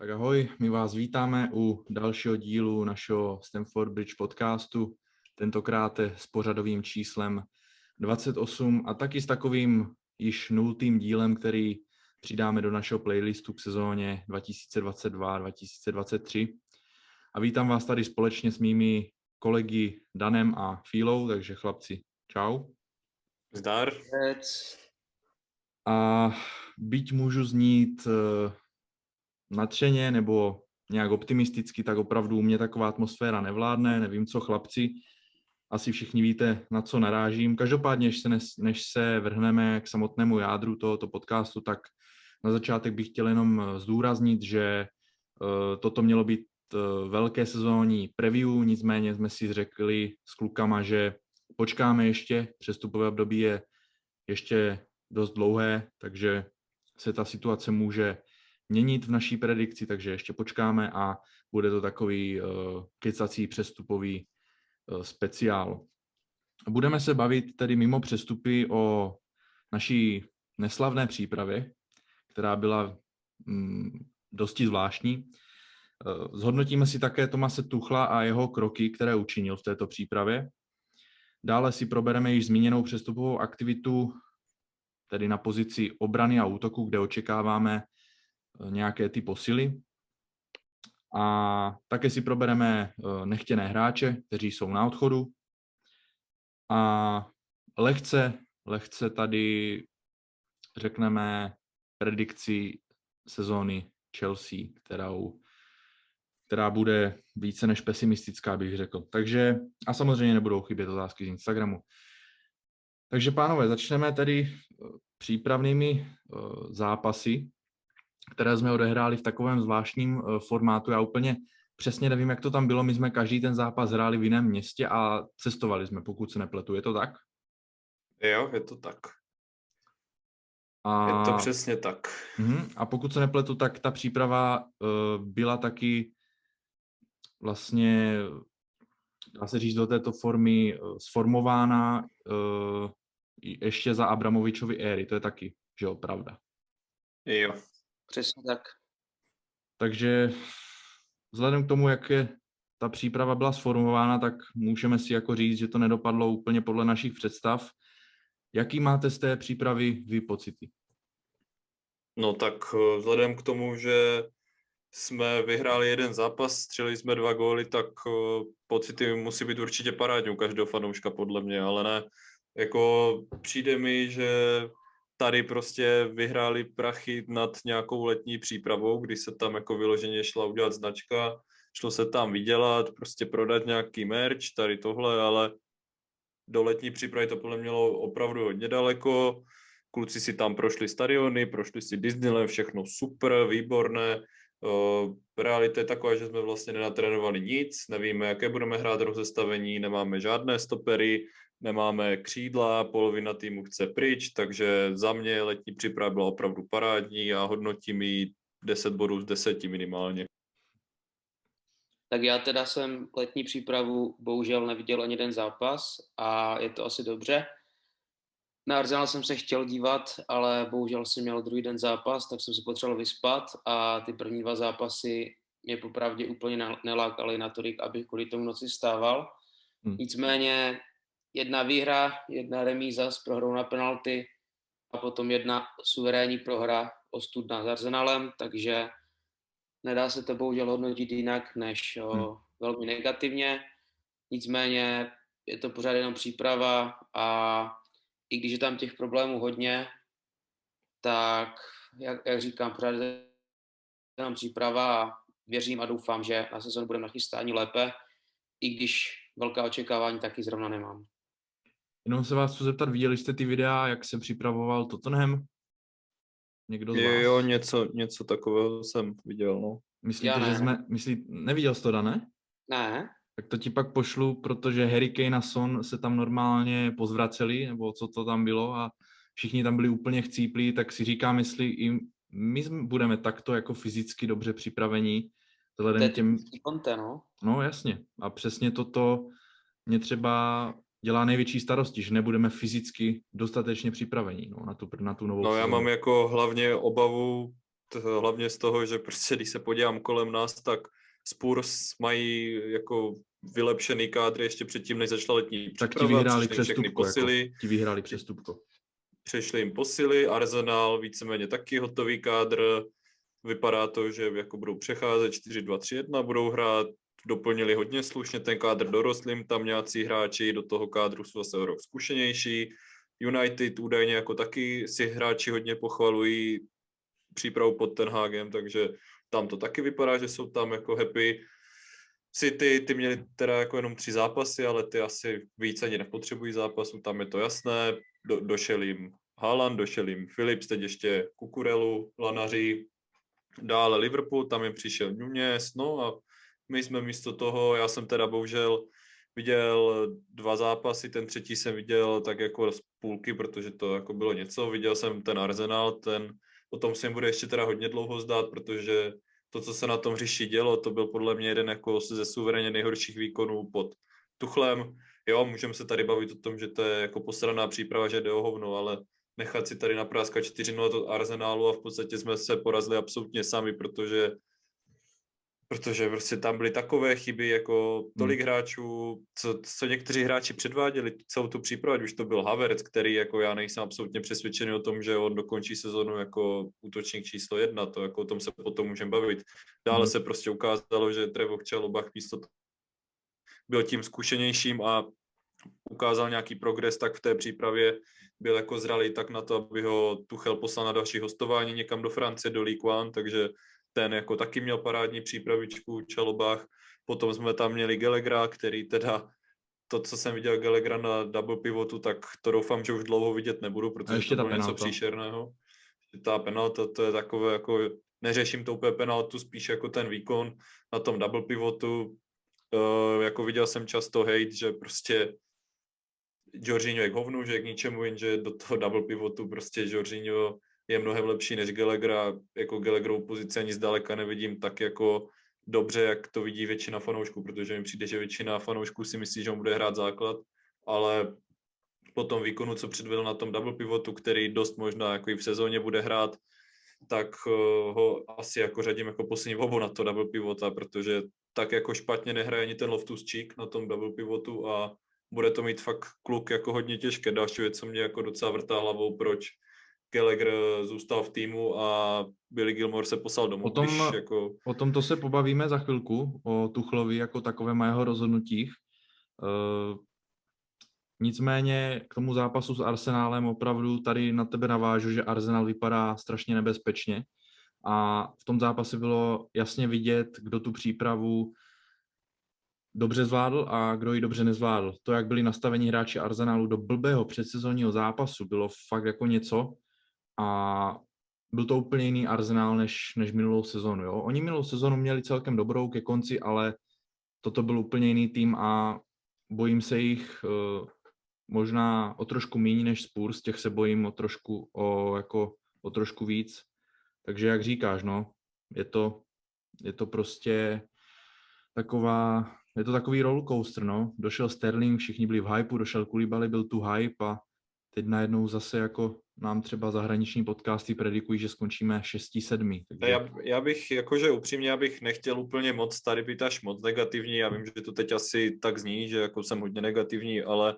Tak ahoj, my vás vítáme u dalšího dílu našeho Stanford Bridge podcastu, tentokrát s pořadovým číslem 28 a taky s takovým již nultým dílem, který přidáme do našeho playlistu k sezóně 2022-2023. A vítám vás tady společně s mými kolegy Danem a Fílou, takže chlapci, čau. Zdar. A byť můžu znít eh, natřeně nebo nějak optimisticky, tak opravdu u mě taková atmosféra nevládne, nevím co chlapci, asi všichni víte, na co narážím. Každopádně, než se, než se vrhneme k samotnému jádru tohoto podcastu, tak na začátek bych chtěl jenom eh, zdůraznit, že uh, toto mělo být uh, velké sezónní preview, nicméně jsme si řekli s klukama, že počkáme ještě, přestupové období je ještě dost dlouhé, takže se ta situace může měnit v naší predikci, takže ještě počkáme a bude to takový uh, kecací přestupový uh, speciál. Budeme se bavit tedy mimo přestupy o naší neslavné přípravě, která byla mm, dosti zvláštní. Uh, zhodnotíme si také Tomase Tuchla a jeho kroky, které učinil v této přípravě. Dále si probereme již zmíněnou přestupovou aktivitu, tedy na pozici obrany a útoku, kde očekáváme Eh, nějaké ty posily. A také si probereme eh, nechtěné hráče, kteří jsou na odchodu. A lehce, lehce tady řekneme predikci sezóny Chelsea, kterou, která bude více než pesimistická, bych řekl. Takže, a samozřejmě nebudou chybět otázky z Instagramu. Takže pánové, začneme tedy eh, přípravnými zápasy které jsme odehráli v takovém zvláštním eh, formátu. Já úplně přesně nevím, jak to tam bylo. My jsme každý ten zápas hráli v jiném městě a cestovali jsme, pokud se nepletu. Je to tak? Jo, je to tak. A... Je to přesně tak. Uh-huh. A pokud se nepletu, tak ta příprava uh, byla taky vlastně, dá se říct, do této formy uh, sformována uh, ještě za Abramovičovy éry. To je taky, že jo, pravda. Jo, Přesně tak. Takže vzhledem k tomu, jak je ta příprava byla sformována, tak můžeme si jako říct, že to nedopadlo úplně podle našich představ. Jaký máte z té přípravy vy pocity? No tak eh, vzhledem k tomu, že jsme vyhráli jeden zápas, střelili jsme dva góly, tak eh, pocity musí být určitě parádní u každého fanouška podle mě, ale ne, jako přijde mi, že tady prostě vyhráli prachy nad nějakou letní přípravou, kdy se tam jako vyloženě šla udělat značka, šlo se tam vydělat, prostě prodat nějaký merch, tady tohle, ale do letní přípravy to podle mělo opravdu hodně daleko. Kluci si tam prošli stadiony, prošli si Disneyland, všechno super, výborné. realita je taková, že jsme vlastně nenatrénovali nic, nevíme, jaké budeme hrát rozestavení, nemáme žádné stopery, nemáme křídla, polovina týmu chce pryč, takže za mě letní příprava byla opravdu parádní a hodnotím ji 10 bodů z 10 minimálně. Tak já teda jsem letní přípravu bohužel neviděl ani jeden zápas a je to asi dobře. Na Arsenal jsem se chtěl dívat, ale bohužel jsem měl druhý den zápas, tak jsem se potřeboval vyspat a ty první dva zápasy mě popravdě úplně nelákaly natolik, abych kvůli tomu noci stával. Hmm. Nicméně jedna výhra, jedna remíza s prohrou na penalty a potom jedna suverénní prohra ostudná s Arsenalem, takže nedá se to bohužel hodnotit jinak než o, hmm. velmi negativně. Nicméně je to pořád jenom příprava a i když je tam těch problémů hodně, tak jak, jak říkám, pořád je jenom příprava a věřím a doufám, že na sezónu budeme nachystáni lépe, i když velká očekávání taky zrovna nemám. Jenom se vás chci zeptat, viděli jste ty videa, jak se připravoval Tottenham? Někdo z vás? Jo, něco, něco takového jsem viděl, no. Myslíte, že jsme, myslí, neviděl jsi to, Dane? Ne. Tak to ti pak pošlu, protože Harry Kane a Son se tam normálně pozvraceli, nebo co to tam bylo a všichni tam byli úplně chcíplí, tak si říkám, jestli i my budeme takto jako fyzicky dobře připravení, vzhledem těm... Konte, no. no jasně. A přesně toto mě třeba dělá největší starosti, že nebudeme fyzicky dostatečně připraveni no, na, tu, na tu novou No já mám jako hlavně obavu hlavně z toho, že prostě když se podívám kolem nás, tak Spurs mají jako vylepšený kádr ještě předtím, než začala letní Tak ti vyhráli přestupko. Jako, posily, ti vyhráli přestupko. přešli jim posily, Arsenal víceméně taky hotový kádr, vypadá to, že jako budou přecházet 4-2-3-1, budou hrát, doplnili hodně slušně ten kádr dorostlým, tam nějací hráči do toho kádru jsou zase rok zkušenější, United údajně jako taky si hráči hodně pochvalují přípravu pod ten Hagem, takže tam to taky vypadá, že jsou tam jako happy. City, ty měli teda jako jenom tři zápasy, ale ty asi víc ani nepotřebují zápasu, tam je to jasné. Do, došel jim Haaland, došel jim Philips, teď ještě Kukurelu, Lanaři, dále Liverpool, tam jim přišel Nunez, no a my jsme místo toho, já jsem teda bohužel viděl dva zápasy, ten třetí jsem viděl tak jako z půlky, protože to jako bylo něco, viděl jsem ten Arsenal, ten, o tom se jim bude ještě teda hodně dlouho zdát, protože to, co se na tom hřišti dělo, to byl podle mě jeden jako ze suverénně nejhorších výkonů pod Tuchlem. Jo, můžeme se tady bavit o tom, že to je jako posraná příprava, že jde o hovno, ale nechat si tady napráskat 4-0 od Arsenálu a v podstatě jsme se porazili absolutně sami, protože protože prostě tam byly takové chyby, jako tolik hráčů, co, co někteří hráči předváděli celou tu přípravu, už to byl Havertz, který jako já nejsem absolutně přesvědčený o tom, že on dokončí sezonu jako útočník číslo jedna, to jako o tom se potom můžeme bavit. Dále Mhm. se prostě ukázalo, že Trevoh Čalobach místo toho byl tím zkušenějším a ukázal nějaký progres, tak v té přípravě byl jako zralý tak na to, aby ho Tuchel poslal na další hostování někam do Francie, do Ligue 1, takže ten jako taky měl parádní přípravičku Čalobách. Potom jsme tam měli Gelegra, který teda to, co jsem viděl Gelegra na double pivotu, tak to doufám, že už dlouho vidět nebudu, protože ještě to bylo něco příšerného. Ta penalta, to je takové jako, neřeším to úplně penaltu, spíš jako ten výkon na tom double pivotu. Uh, jako viděl jsem často hate, že prostě Jorginho je k hovnu, že je k ničemu, jenže do toho double pivotu prostě Jorginho je mnohem lepší než Gallagher a jako Gallagherovou pozici ani zdaleka nevidím tak jako dobře, jak to vidí většina fanoušků, protože mi přijde, že většina fanoušků si myslí, že on bude hrát základ, ale po tom výkonu, co předvedl na tom double pivotu, který dost možná jako i v sezóně bude hrát, tak eh, ho asi jako řadím jako poslední volbu na to double pivota, protože tak jako špatně nehraje ani ten Loftus Cheek na tom double pivotu a bude to mít fakt kluk jako hodně těžké. Další věc, co mě jako docela vrtá hlavou, proč Gallagher zůstal v týmu a Billy Gilmore se poslal domů, O tom- když jako... O tomto se pobavíme za chvilku, o Tuchlovi jako takovém a jeho rozhodnutích. Uh, nicméně k tomu zápasu s Arsenálem opravdu tady na tebe navážu, že Arsenal vypadá strašně nebezpečně a v tom zápase bylo jasně vidět, kdo tu přípravu dobře zvládl a kdo ji dobře nezvládl. To, jak byli nastaveni hráči Arsenalu do blbého předsezonního zápasu, bylo fakt jako něco a byl to úplně jiný Arsenal než, než minulou sezonu. Jo? Oni minulou sezonu měli celkem dobrou ke konci, ale toto byl úplně jiný tým a bojím se jich uh, možná o trošku méně než Spurs, těch se bojím o trošku, o, jako, o trošku víc. Takže jak říkáš, no, je to, je to prostě taková, je to takový rollercoaster, no. Došel Sterling, všichni byli v hypeu, došel Koulibaly, byl tu hype a teď najednou zase jako nám třeba zahraniční podcasty predikují, že skončíme 6-7. Takže... Já, já bych, jakože upřímně, já bych nechtěl úplně moc tady být až moc negativní, já vím, že to teď asi tak zní, že jako jsem hodně negativní, ale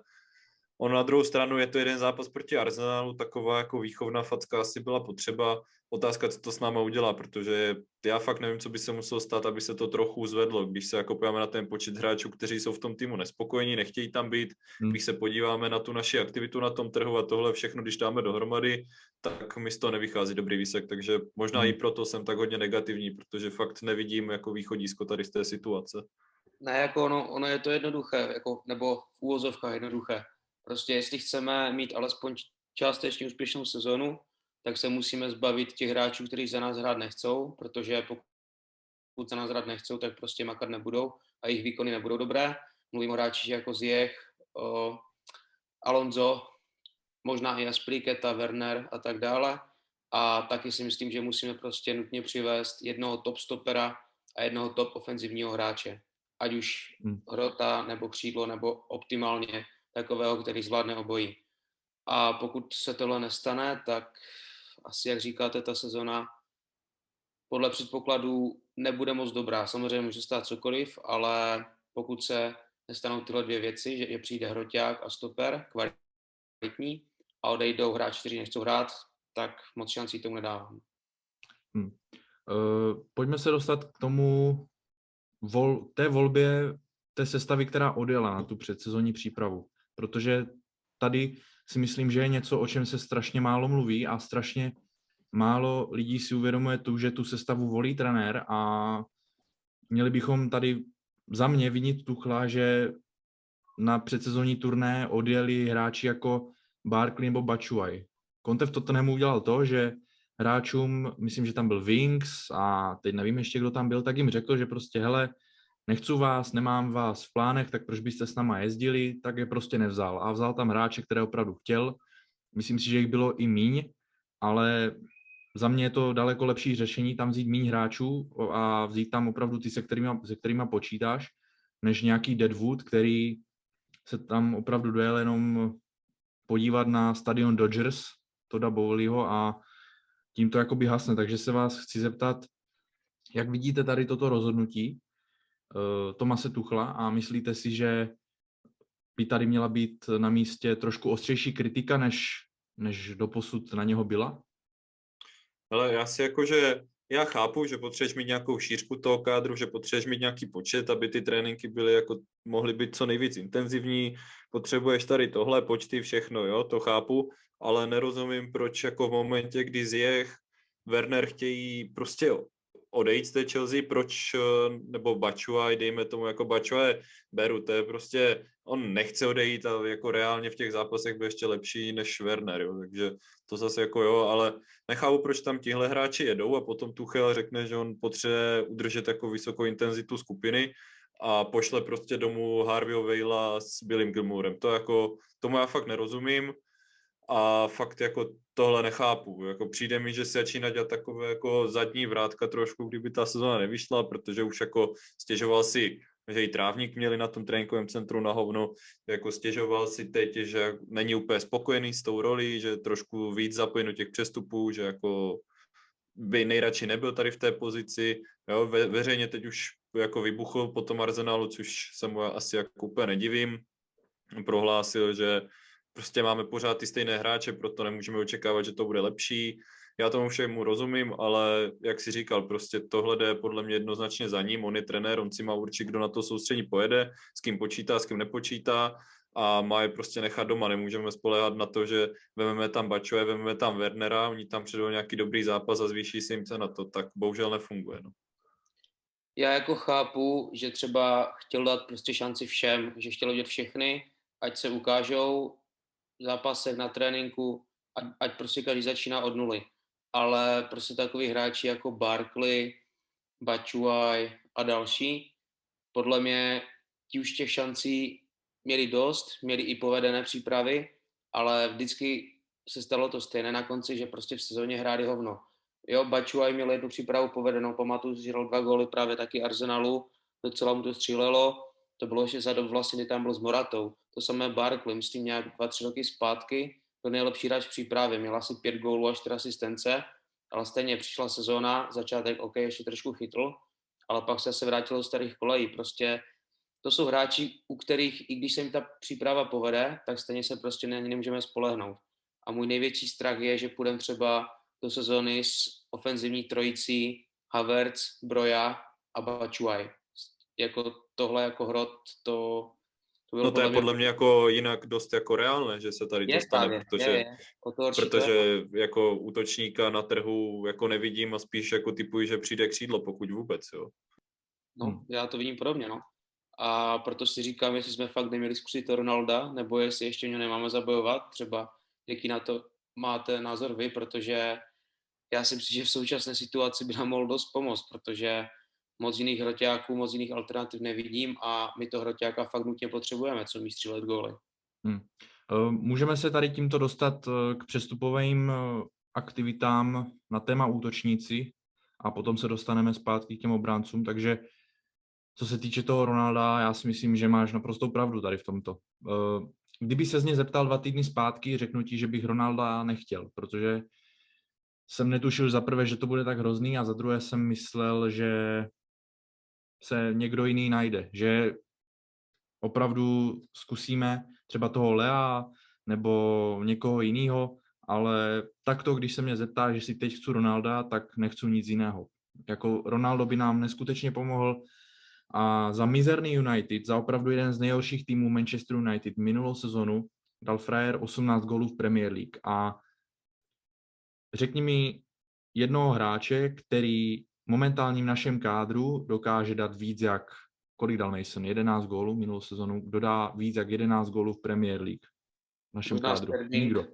ono na druhou stranu je to jeden zápas proti Arsenalu, taková jako výchovná facka asi byla potřeba. Otázka, co to s náma udělá, protože já fakt nevím, co by se muselo stát, aby se to trochu zvedlo. Když se jako podíváme na ten počet hráčů, kteří jsou v tom týmu nespokojení, nechtějí tam být, Hmm. když se podíváme na tu naši aktivitu na tom trhu a tohle všechno, když dáme dohromady, tak mi z toho nevychází dobrý výsek, takže možná Hmm. i proto jsem tak hodně negativní, protože fakt nevidím jako východisko tady z té situace. Ne, jako ono, ono je to jednoduché, jako, nebo v úvozovkách jednoduché. Prostě jestli chceme mít alespoň částečně úspěšnou sezonu, tak se musíme zbavit těch hráčů, kteří za nás hrát nechcou, protože pokud za nás hrát nechcou, tak prostě makat nebudou a jejich výkony nebudou dobré. Mluvím o hráčích jako Ziyech, o Alonso, možná i Aspriketa, Werner a tak dále. A taky si myslím, že musíme prostě nutně přivést jednoho top stopera a jednoho top ofenzivního hráče. Ať už Hmm. hrota nebo křídlo, nebo optimálně takového, který zvládne obojí. A pokud se tohle nestane, tak asi, jak říkáte, ta sezona podle předpokladů nebude moc dobrá. Samozřejmě může stát cokoliv, ale pokud se nestanou tyhle dvě věci, že, že přijde hroťák a stoper, kvalitní, a odejdou hráči, kteří nechcou hrát, tak moc šancí tomu nedávám. Hmm. Uh, pojďme se dostat k tomu vol, té volbě té sestavy, která odjela na tu předsezonní přípravu. Protože tady si myslím, že je něco, o čem se strašně málo mluví a strašně málo lidí si uvědomuje tu, že tu sestavu volí trenér a měli bychom tady za mě vinit Tuchla, že na předsezonní turné odjeli hráči jako Barkley nebo Bačuaj. Conte v Tottenhamu udělal to, že hráčům, myslím, že tam byl Wings a teď nevím ještě, kdo tam byl, tak jim řekl, že prostě hele, nechci vás, nemám vás v plánech, tak proč byste s náma jezdili, tak je prostě nevzal. A vzal tam hráče, které opravdu chtěl. Myslím si, že jich bylo i míň, ale za mě je to daleko lepší řešení tam vzít míň hráčů a vzít tam opravdu ty, se kterými, se kterými počítáš, než nějaký Deadwood, který se tam opravdu dojel jenom podívat na stadion Dodgers, Toda Bowleyho a tím to jakoby hasne. Takže se vás chci zeptat, jak vidíte tady toto rozhodnutí Tomase Tuchla a myslíte si, že by tady měla být na místě trošku ostřejší kritika, než, než doposud na něho byla? Ale já si jakože, já chápu, že potřebuješ mít nějakou šířku toho kádru, že potřebuješ mít nějaký počet, aby ty tréninky byly jako, mohly být co nejvíc intenzivní, potřebuješ tady tohle, počty, všechno, jo, to chápu, ale nerozumím, proč jako v momentě, kdy zjech Werner chtějí prostě odejít z té Chelsea, proč, eh, nebo Bačuaj, dejme tomu jako Bačuaj, beru, to je prostě, on nechce odejít a jako reálně v těch zápasech byl ještě lepší než Werner, jo, takže to zase jako jo, ale nechápu, proč tam tihle hráči jedou a potom Tuchel řekne, že on potřebuje udržet jako vysokou intenzitu skupiny a pošle prostě domů Harveyho Vejla s Billym Gilmourem. To jako, tomu já fakt nerozumím a fakt jako tohle nechápu. Jako přijde mi, že se začíná dělat takové jako zadní vrátka trošku, kdyby ta sezona nevyšla, protože už jako stěžoval si, že i trávník měli na tom tréninkovém centru na hovno, jako stěžoval si teď, že není úplně spokojený s tou rolí, že trošku víc zapojen do těch přestupů, že jako by nejradši nebyl tady v té pozici. Jo, ve, veřejně teď už jako vybuchl po tom Arsenalu, což se mu asi jako úplně nedivím. Prohlásil, že prostě máme pořád ty stejné hráče, proto nemůžeme očekávat, že to bude lepší. Já tomu všemu rozumím, ale jak si říkal, prostě tohle jde podle mě jednoznačně za ním. On je trenér, on si má určit, kdo na to soustředí pojede, s kým počítá, s kým nepočítá a má je prostě nechat doma. Nemůžeme spolehat na to, že vezmeme tam Bačové, vezmeme tam Wernera, oni tam předou nějaký dobrý zápas a zvýší si jim se na to. Tak bohužel nefunguje. No. Já jako chápu, že třeba chtěl dát prostě šanci všem, že chtěl udělat všechny, ať se ukážou, zápasech, na tréninku, ať, ať prostě každý začíná od nuly. Ale prostě takový hráči jako Barkley, Bačuaj a další, podle mě ti už těch šancí měli dost, měli i povedené přípravy, ale vždycky se stalo to stejné na konci, že prostě v sezóně hráli hovno. Jo, Bačuaj měl jednu přípravu povedenou, pamatuju, že dva góly právě taky Arsenalu, docela mu to střílelo, to bylo ještě za dob vlastně, kdy tam byl s Moratou. To samé Barkley, myslím nějak dva, tři roky zpátky, byl nejlepší hráč v přípravě, měl asi pět gólů a čtyři asistence, ale stejně přišla sezóna, začátek OK, ještě trošku chytl, ale pak se se vrátil do starých kolejí. Prostě to jsou hráči, u kterých, i když se jim ta příprava povede, tak stejně se prostě na ně nemůžeme spolehnout. A můj největší strach je, že půjdeme třeba do sezóny s ofenzivní trojicí Havertz, Broja a Bačuaj. Jako tohle jako hrot, to, to bylo no to je podle mě jako jinak dost jako reálné, že se tady je, to stane, je, protože, je, je. protože jako útočníka na trhu jako nevidím a spíš jako typuji, že přijde křídlo, pokud vůbec, jo. No, hmm. já to vidím podobně, no. A proto si říkám, jestli jsme fakt neměli zkusit to Ronalda, nebo jestli ještě mě nemáme zabojovat, třeba jaký na to máte názor vy, protože já si myslím, že v současné situaci by nám mohl dost pomoct, protože moc jiných hroťáků, moc jiných alternativ nevidím a my to hroťáka fakt nutně potřebujeme, co mi střílet góly. Hmm. Můžeme se tady tímto dostat eh, k přestupovým eh, aktivitám na téma útočníci a potom se dostaneme zpátky k těm obráncům, takže co se týče toho Ronalda, já si myslím, že máš naprostou pravdu tady v tomto. Kdyby se z něj zeptal dva týdny zpátky, řeknu ti, že bych Ronalda nechtěl, protože jsem netušil za prvé, že to bude tak hrozný a za druhé jsem myslel, že se někdo jiný najde, že opravdu zkusíme třeba toho Lea nebo někoho jiného, ale takto, když se mě zeptá, že si teď chci Ronalda, tak nechci nic jiného. Jako Ronaldo by nám neskutečně pomohl a za mizerný United, za opravdu jeden z nejhorších týmů Manchester United minulou sezonu, dal frajer 18 gólů v Premier League a řekni mi jednoho hráče, který momentálním našem kádru dokáže dát víc jak, kolik dal Mason, 11 gólů minulou sezonu, kdo dá víc jak 11 gólů v Premier League v našem Možná kádru? Sterling. Nikdo.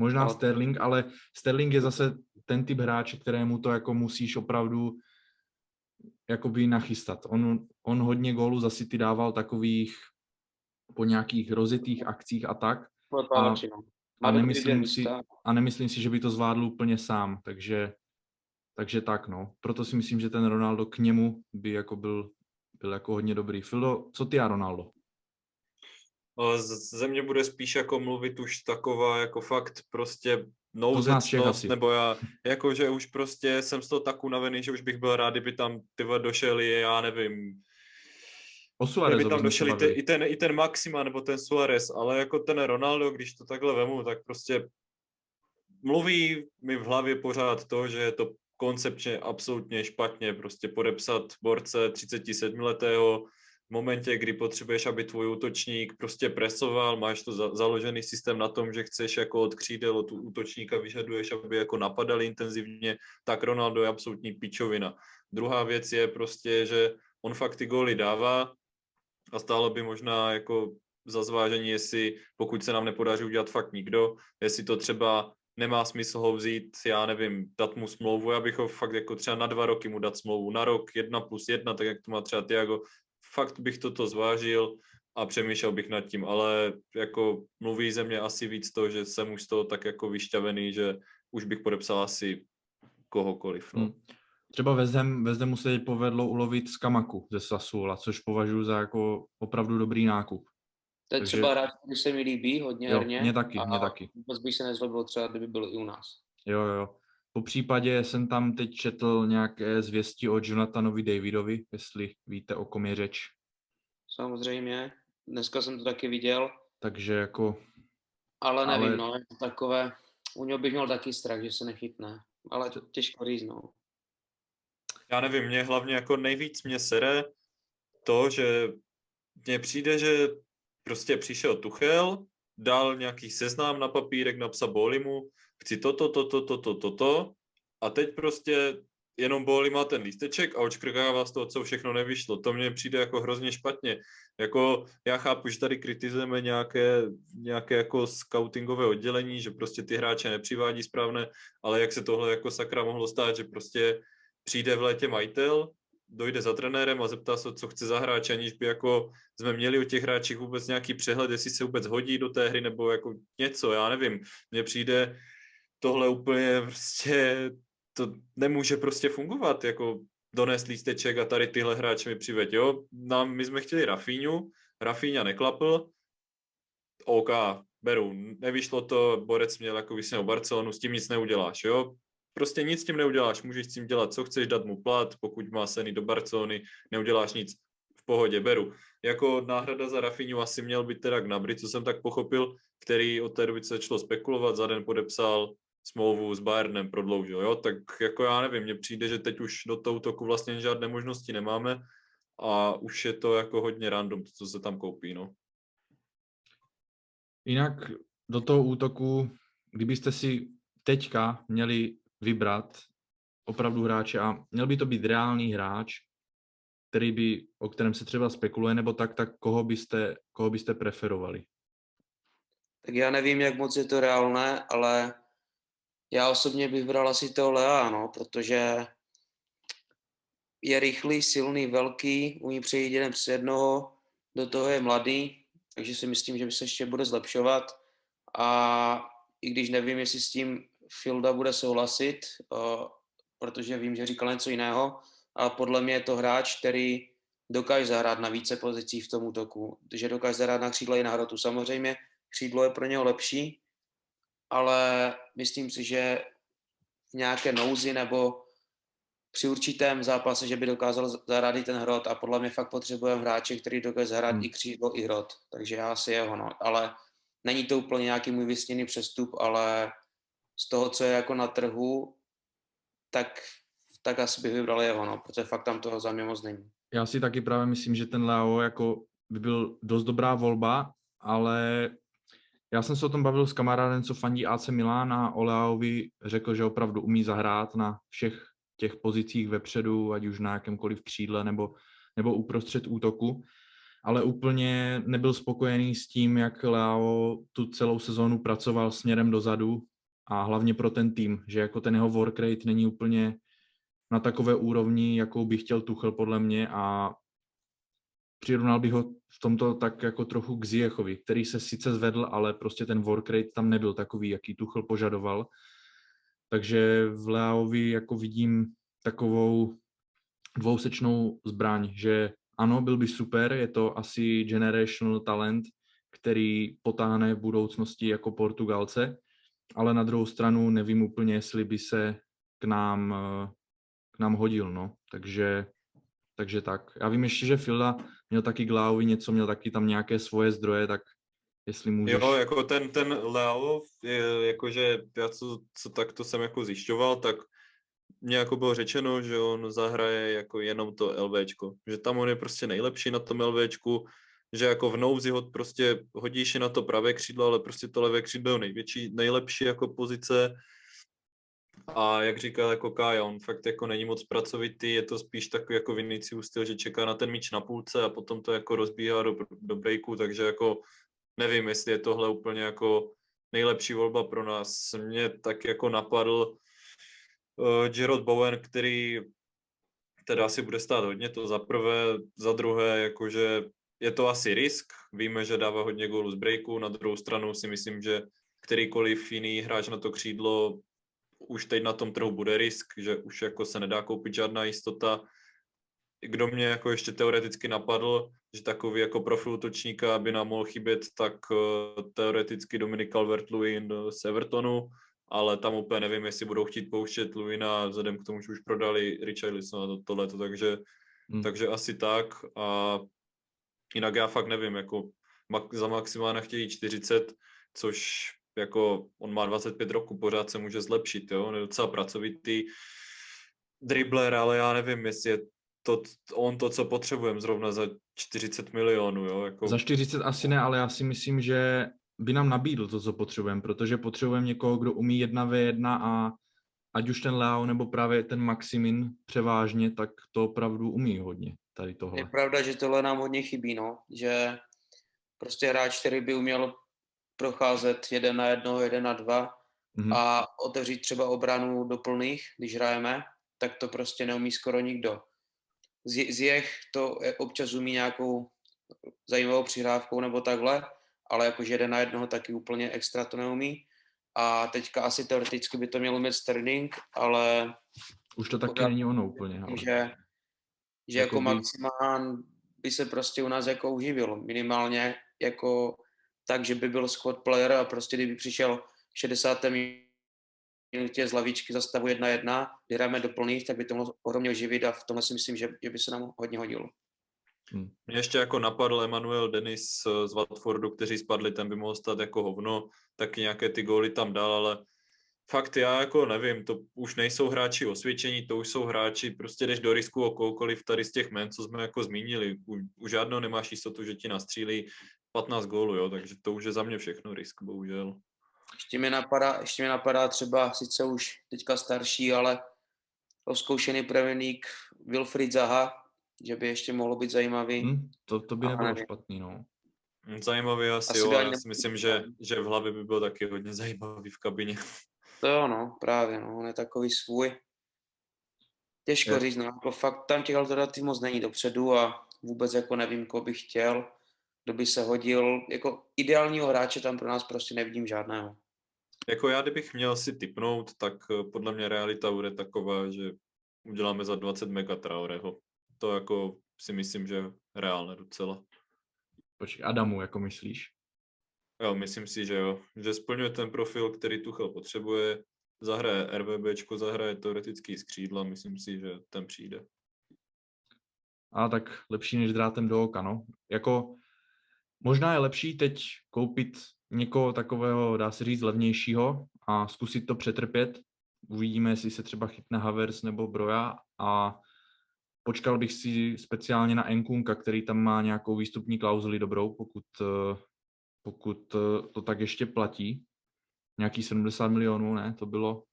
Možná Ale- Sterling, ale Sterling je zase ten typ hráče, kterému to jako musíš opravdu jakoby nachystat. On, on hodně gólů za City dával takových po nějakých rozjetých akcích a tak no. A dobrý nemyslím den si, a nemyslím si, že by to zvládl úplně sám, takže, takže tak no. Proto si myslím, že ten Ronaldo k němu by jako byl, byl jako hodně dobrý. Fildo, co ty a Ronaldo? Ze mě bude spíš jako mluvit už taková jako fakt prostě nouzecnost, asi. nebo já, jako že už prostě jsem z toho tak unavený, že už bych byl rád, kdyby tam ty vole došel i, já nevím, O kdyby Suarezovi tam došel i ten, bavili. i, ten, i ten Maxima nebo ten Suarez, ale jako ten Ronaldo, když to takhle vemu, tak prostě mluví mi v hlavě pořád to, že je to koncepčně absolutně špatně, prostě podepsat borce 37-letého v momentě, kdy potřebuješ, aby tvůj útočník prostě presoval, máš to za, založený systém na tom, že chceš jako od křídel od útočníka vyžaduješ, aby jako napadali intenzivně, tak Ronaldo je absolutní pičovina. Druhá věc je prostě, že on fakt ty góly dává a stálo by možná jako za zvážení, jestli pokud se nám nepodaří udělat fakt nikdo, jestli to třeba nemá smysl ho vzít, já nevím, dát mu smlouvu, já bych ho fakt jako třeba na dva roky mu dát smlouvu, na rok jedna plus jedna, tak jak to má třeba Tiago, fakt bych toto zvážil a přemýšlel bych nad tím, ale jako mluví ze mě asi víc to, že jsem už z toho tak jako vyšťavený, že už bych podepsal asi kohokoliv. No. Hmm. Třeba West Hamu se povedlo ulovit z Kamaku ze Sassuola, což považuji za jako opravdu dobrý nákup. To je takže- třeba hráč, který se mi líbí hodně Jo, herně. mně taky, a mně taky. Vůbec bych se nezlobil třeba, kdyby byl i u nás. Jo, jo. Po případě jsem tam teď četl nějaké zvěsti o Jonathanovi Davidovi, jestli víte, o kom je řeč. Samozřejmě. Dneska jsem to taky viděl, Takže jako ale nevím, Ale- no, je to takové, u něho bych měl taky strach, že se nechytne. Ale těžko říct, no. Já nevím, mě hlavně jako nejvíc mě sere to, že mně přijde, že prostě přišel Tuchel, dal nějaký seznam na papírek, napsal Bolimu, chci toto, toto, toto, toto a teď prostě jenom Boli má ten lísteček a očkrkává z toho, co všechno nevyšlo. To mně přijde jako hrozně špatně. Jako já chápu, že tady kritizujeme nějaké, nějaké jako scoutingové oddělení, že prostě ty hráče nepřivádí správné, ale jak se tohle jako sakra mohlo stát, že prostě přijde v létě majitel, dojde za trenérem a zeptá se, co chce za hráče, aniž by jako jsme měli o těch hráčích vůbec nějaký přehled, jestli se vůbec hodí do té hry nebo jako něco, já nevím. Mně přijde tohle úplně prostě, to nemůže prostě fungovat, jako donést lísteček a tady tyhle hráče mi přiveď, jo. Nám, my jsme chtěli Rafíňu, Rafíňa neklapl, OK, beru, nevyšlo to, Borec měl jako vysněnou Barcelonu, s tím nic neuděláš, jo. Prostě nic s tím neuděláš, můžeš s tím dělat, co chceš, dát mu plat, pokud má seny do Barcelony, neuděláš nic, v pohodě, beru. Jako náhrada za Rafinhu asi měl být teda Gnabry, co jsem tak pochopil, který od té doby se začalo spekulovat, za den podepsal smlouvu s Bayernem, prodloužil, jo, tak jako já nevím, mně přijde, že teď už do toho útoku vlastně žádné možnosti nemáme a už je to jako hodně random, to, co se tam koupí, no. Jinak do toho útoku, kdybyste si teďka měli vybrat opravdu hráče a měl by to být reálný hráč, který by, o kterém se třeba spekuluje, nebo tak, tak koho byste, koho byste preferovali? Tak já nevím, jak moc je to reálné, ale já osobně bych bral asi toho Lea, no, protože je rychlý, silný, velký, umí přejít jeden přes jednoho, do toho je mladý, takže si myslím, že by se ještě bude zlepšovat a i když nevím, jestli s tím Filda bude souhlasit, uh, protože vím, že říkal něco jiného, ale podle mě je to hráč, který dokáže zahrát na více pozicích v tom útoku, že dokáže zahrát na křídle i na hrotu. Samozřejmě křídlo je pro něho lepší, ale myslím si, že v nějaké nouzi nebo při určitém zápase, že by dokázal zahrát i ten hrot a podle mě fakt potřebujeme hráče, který dokáže zahrát Hmm. i křídlo, i hrot. Takže já asi jeho, no. Ale není to úplně nějaký můj vysněný přestup, ale z toho, co je jako na trhu, tak, tak asi bych vybral jeho, no, protože fakt tam toho za mě moc není. Já si taky právě myslím, že ten Leo jako by byl dost dobrá volba, ale já jsem se o tom bavil s kamarádem, co fandí AC Milan a o Leaovi řekl, že opravdu umí zahrát na všech těch pozicích vepředu, ať už na jakémkoliv křídle nebo, nebo uprostřed útoku, ale úplně nebyl spokojený s tím, jak Leo tu celou sezónu pracoval směrem dozadu a hlavně pro ten tým, že jako ten jeho work rate není úplně na takové úrovni, jakou by chtěl Tuchel podle mě a přirovnal bych ho v tomto tak jako trochu k Zijechovi, který se sice zvedl, ale prostě ten work rate tam nebyl takový, jaký Tuchel požadoval. Takže v Leaovi jako vidím takovou dvousečnou zbraň, že ano, byl by super, je to asi generational talent, který potáhne v budoucnosti jako Portugalce, ale na druhou stranu nevím úplně, jestli by se k nám, eh, k nám hodil, no. Takže, takže tak. Já vím ještě, že Filda měl taky k Leaovi něco, měl taky tam nějaké svoje zdroje, tak jestli můžeš... Jo, jako ten, ten Leo, jakože já co, co tak to jsem jako zjišťoval, tak mně jako bylo řečeno, že on zahraje jako jenom to LVčko, že tam on je prostě nejlepší na tom LVčku, že jako v nouzi ho prostě hodíš na to pravé křídlo, ale prostě to levé křídlo je největší, nejlepší jako pozice a jak říkal jako Kája, on fakt jako není moc pracovitý, je to spíš takový jako Vinicius styl, že čeká na ten míč na půlce a potom to jako rozbíhá do, do breaku, takže jako nevím, jestli je tohle úplně jako nejlepší volba pro nás. Mě tak jako napadl uh, Gerard Bowen, který teda asi bude stát hodně, to za prvé, za druhé, jakože je to asi risk, víme, že dává hodně gólů z breaku, na druhou stranu si myslím, že kterýkoliv jiný hráč na to křídlo už teď na tom trhu bude risk, že už jako se nedá koupit žádná jistota. Kdo mě jako ještě teoreticky napadl, že takový jako profil útočníka by nám mohl chybět, tak uh, teoreticky Dominik Calvert-Lewin z Evertonu, ale tam úplně nevím, jestli budou chtít pouštět Lewina vzhledem k tomu, že už prodali Richarlisona to, tohleto, takže, Hmm. takže asi tak a jinak já fakt nevím, jako za maximálně chtějí 40, což jako on má 25 roku, pořád se může zlepšit, jo, on je docela pracovitý dribler, ale já nevím, jestli je to, on to, co potřebujeme zrovna za 40 milionů, jo, jako... Za 40 asi ne, ale já si myslím, že by nám nabídl to, co potřebujeme, protože potřebujeme někoho, kdo umí 1v1 a ať už ten Leo nebo právě ten Maximin převážně, tak to opravdu umí hodně, tady Je tohle. pravda, že tohle nám hodně chybí, no. Že prostě hráč, který by uměl procházet jeden na jedno, jeden na dva Mhm. a otevřít třeba obranu do plných, když hrajeme, tak to prostě neumí skoro nikdo. Z, z jech to je- občas umí nějakou zajímavou přihrávkou nebo takhle, ale jakože jeden na jednoho taky úplně extra to neumí. A teďka asi teoreticky by to měl umět Sterling, ale Už to taky není ono úplně. Ale. že, že jako Jakoby- Maximán by se prostě u nás jako uživil. Minimálně jako tak, že by byl squad player a prostě kdyby přišel v 60. minutě z lavičky za stavu 1-1, kdy hrajeme do plných, tak by to mohlo ohromně uživit a v tomhle si myslím, že, že by se nám hodně hodil. Mě ještě jako napadl Emanuel Dennis eh, z Watfordu, kteří spadli, ten by mohl stát jako hovno, taky nějaké ty góly tam dal, ale fakt já jako nevím, to už nejsou hráči osvědčení, to už jsou hráči, prostě jdeš do risku o koukoliv tady z těch men, co jsme jako zmínili, u, u žádného nemáš jistotu, že ti nastřílí 15 gólů, jo, takže to už je za mě všechno risk, bohužel. Ještě mi napadá, ještě mi napadá třeba sice už teďka starší, ale oskoušený Premier League Wilfried Zaha, že by ještě mohlo být zajímavý. Hm, to, to by nebylo nevím. špatný, no. Zajímavý asi, Asi jo, já si myslím, že, že v hlavě by byl taky hodně zajímavý v kabině. To jo, no, právě, no, on je takový svůj. Těžko Je. říct, no, jako fakt tam těch alternativ moc není dopředu a vůbec jako nevím, koho bych chtěl, kdo by se hodil, jako ideálního hráče tam pro nás prostě nevidím žádného. Jako já, kdybych měl si typnout, tak eh, podle mě realita bude taková, že uděláme za 20 mega Traoreho. To jako si myslím, že je reálné docela. Počkej, Adamu, jako myslíš? Jo, myslím si, že jo. Že splňuje ten profil, který Tuchel potřebuje. zahraje RVBčko, zahraje teoretický skřídla, myslím si, že ten přijde. A tak lepší než drátem do oka, no. Jako možná je lepší teď koupit někoho takového, dá se říct, levnějšího a zkusit to přetrpět. Uvidíme, jestli se třeba chytne Havers nebo Broja a počkal bych si speciálně na Enkunka, který tam má nějakou výstupní klauzuli dobrou, pokud, eh, pokud eh, to tak ještě platí. Nějaký 70 milionů, ne? To bylo.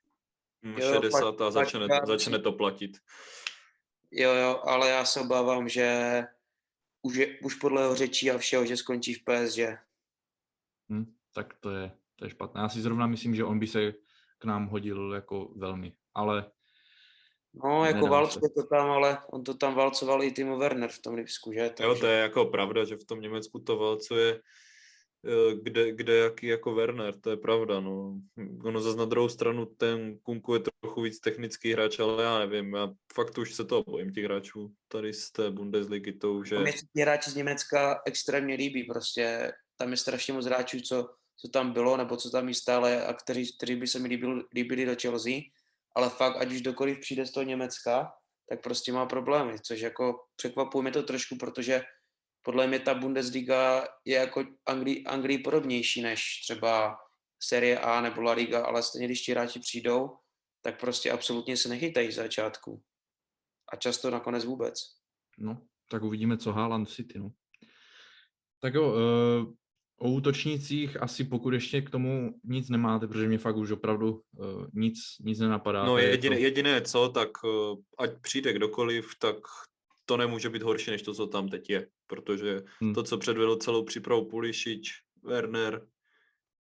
Mm, Jo, 60 pak- a začne, začne to platit. Jo, jo, ale já se obávám, že už, je, už podle jeho řečí a všeho, že skončí v PSG. Hm, tak to je, to je špatné. Já si zrovna myslím, že on by se k nám hodil jako velmi, ale No, jako válcuje to tam, ale on to tam válcoval i Timo Werner v tom Lipsku, že? Jo, to je jako pravda, že v tom Německu to válcuje eh, kde, kde jaký jako Werner, to je pravda, no. Ono zase na druhou stranu ten Kunku je trochu víc technický hráč, ale já nevím, já fakt už se toho bojím těch hráčů tady z té Bundesligy, to už je... Ti hráči z Německa extrémně líbí, prostě tam je strašně moc hráčů, co, co tam bylo, nebo co tam je stále a kteří, kteří by se mi líbili, líbili do Chelsea, ale fakt, ať už dokoliv přijde z toho Německa, tak prostě má problémy, což jako překvapuje mě to trošku, protože podle mě ta Bundesliga je jako Anglii, Anglii podobnější než třeba Serie A nebo La Liga, ale stejně když ti hráči přijdou, tak prostě absolutně se nechytají z začátku. A často nakonec vůbec. no, tak uvidíme, co Haaland v City, no. Tak jo, uh, o útočnících asi pokud ještě k tomu nic nemáte, protože mě fakt už opravdu uh, nic, nic nenapadá. No je jediné, to- jediné co, tak eh, ať přijde kdokoliv, tak to nemůže být horší, než to, co tam teď je. Protože Hm. to, co předvedl celou přípravu Pulišič, Werner,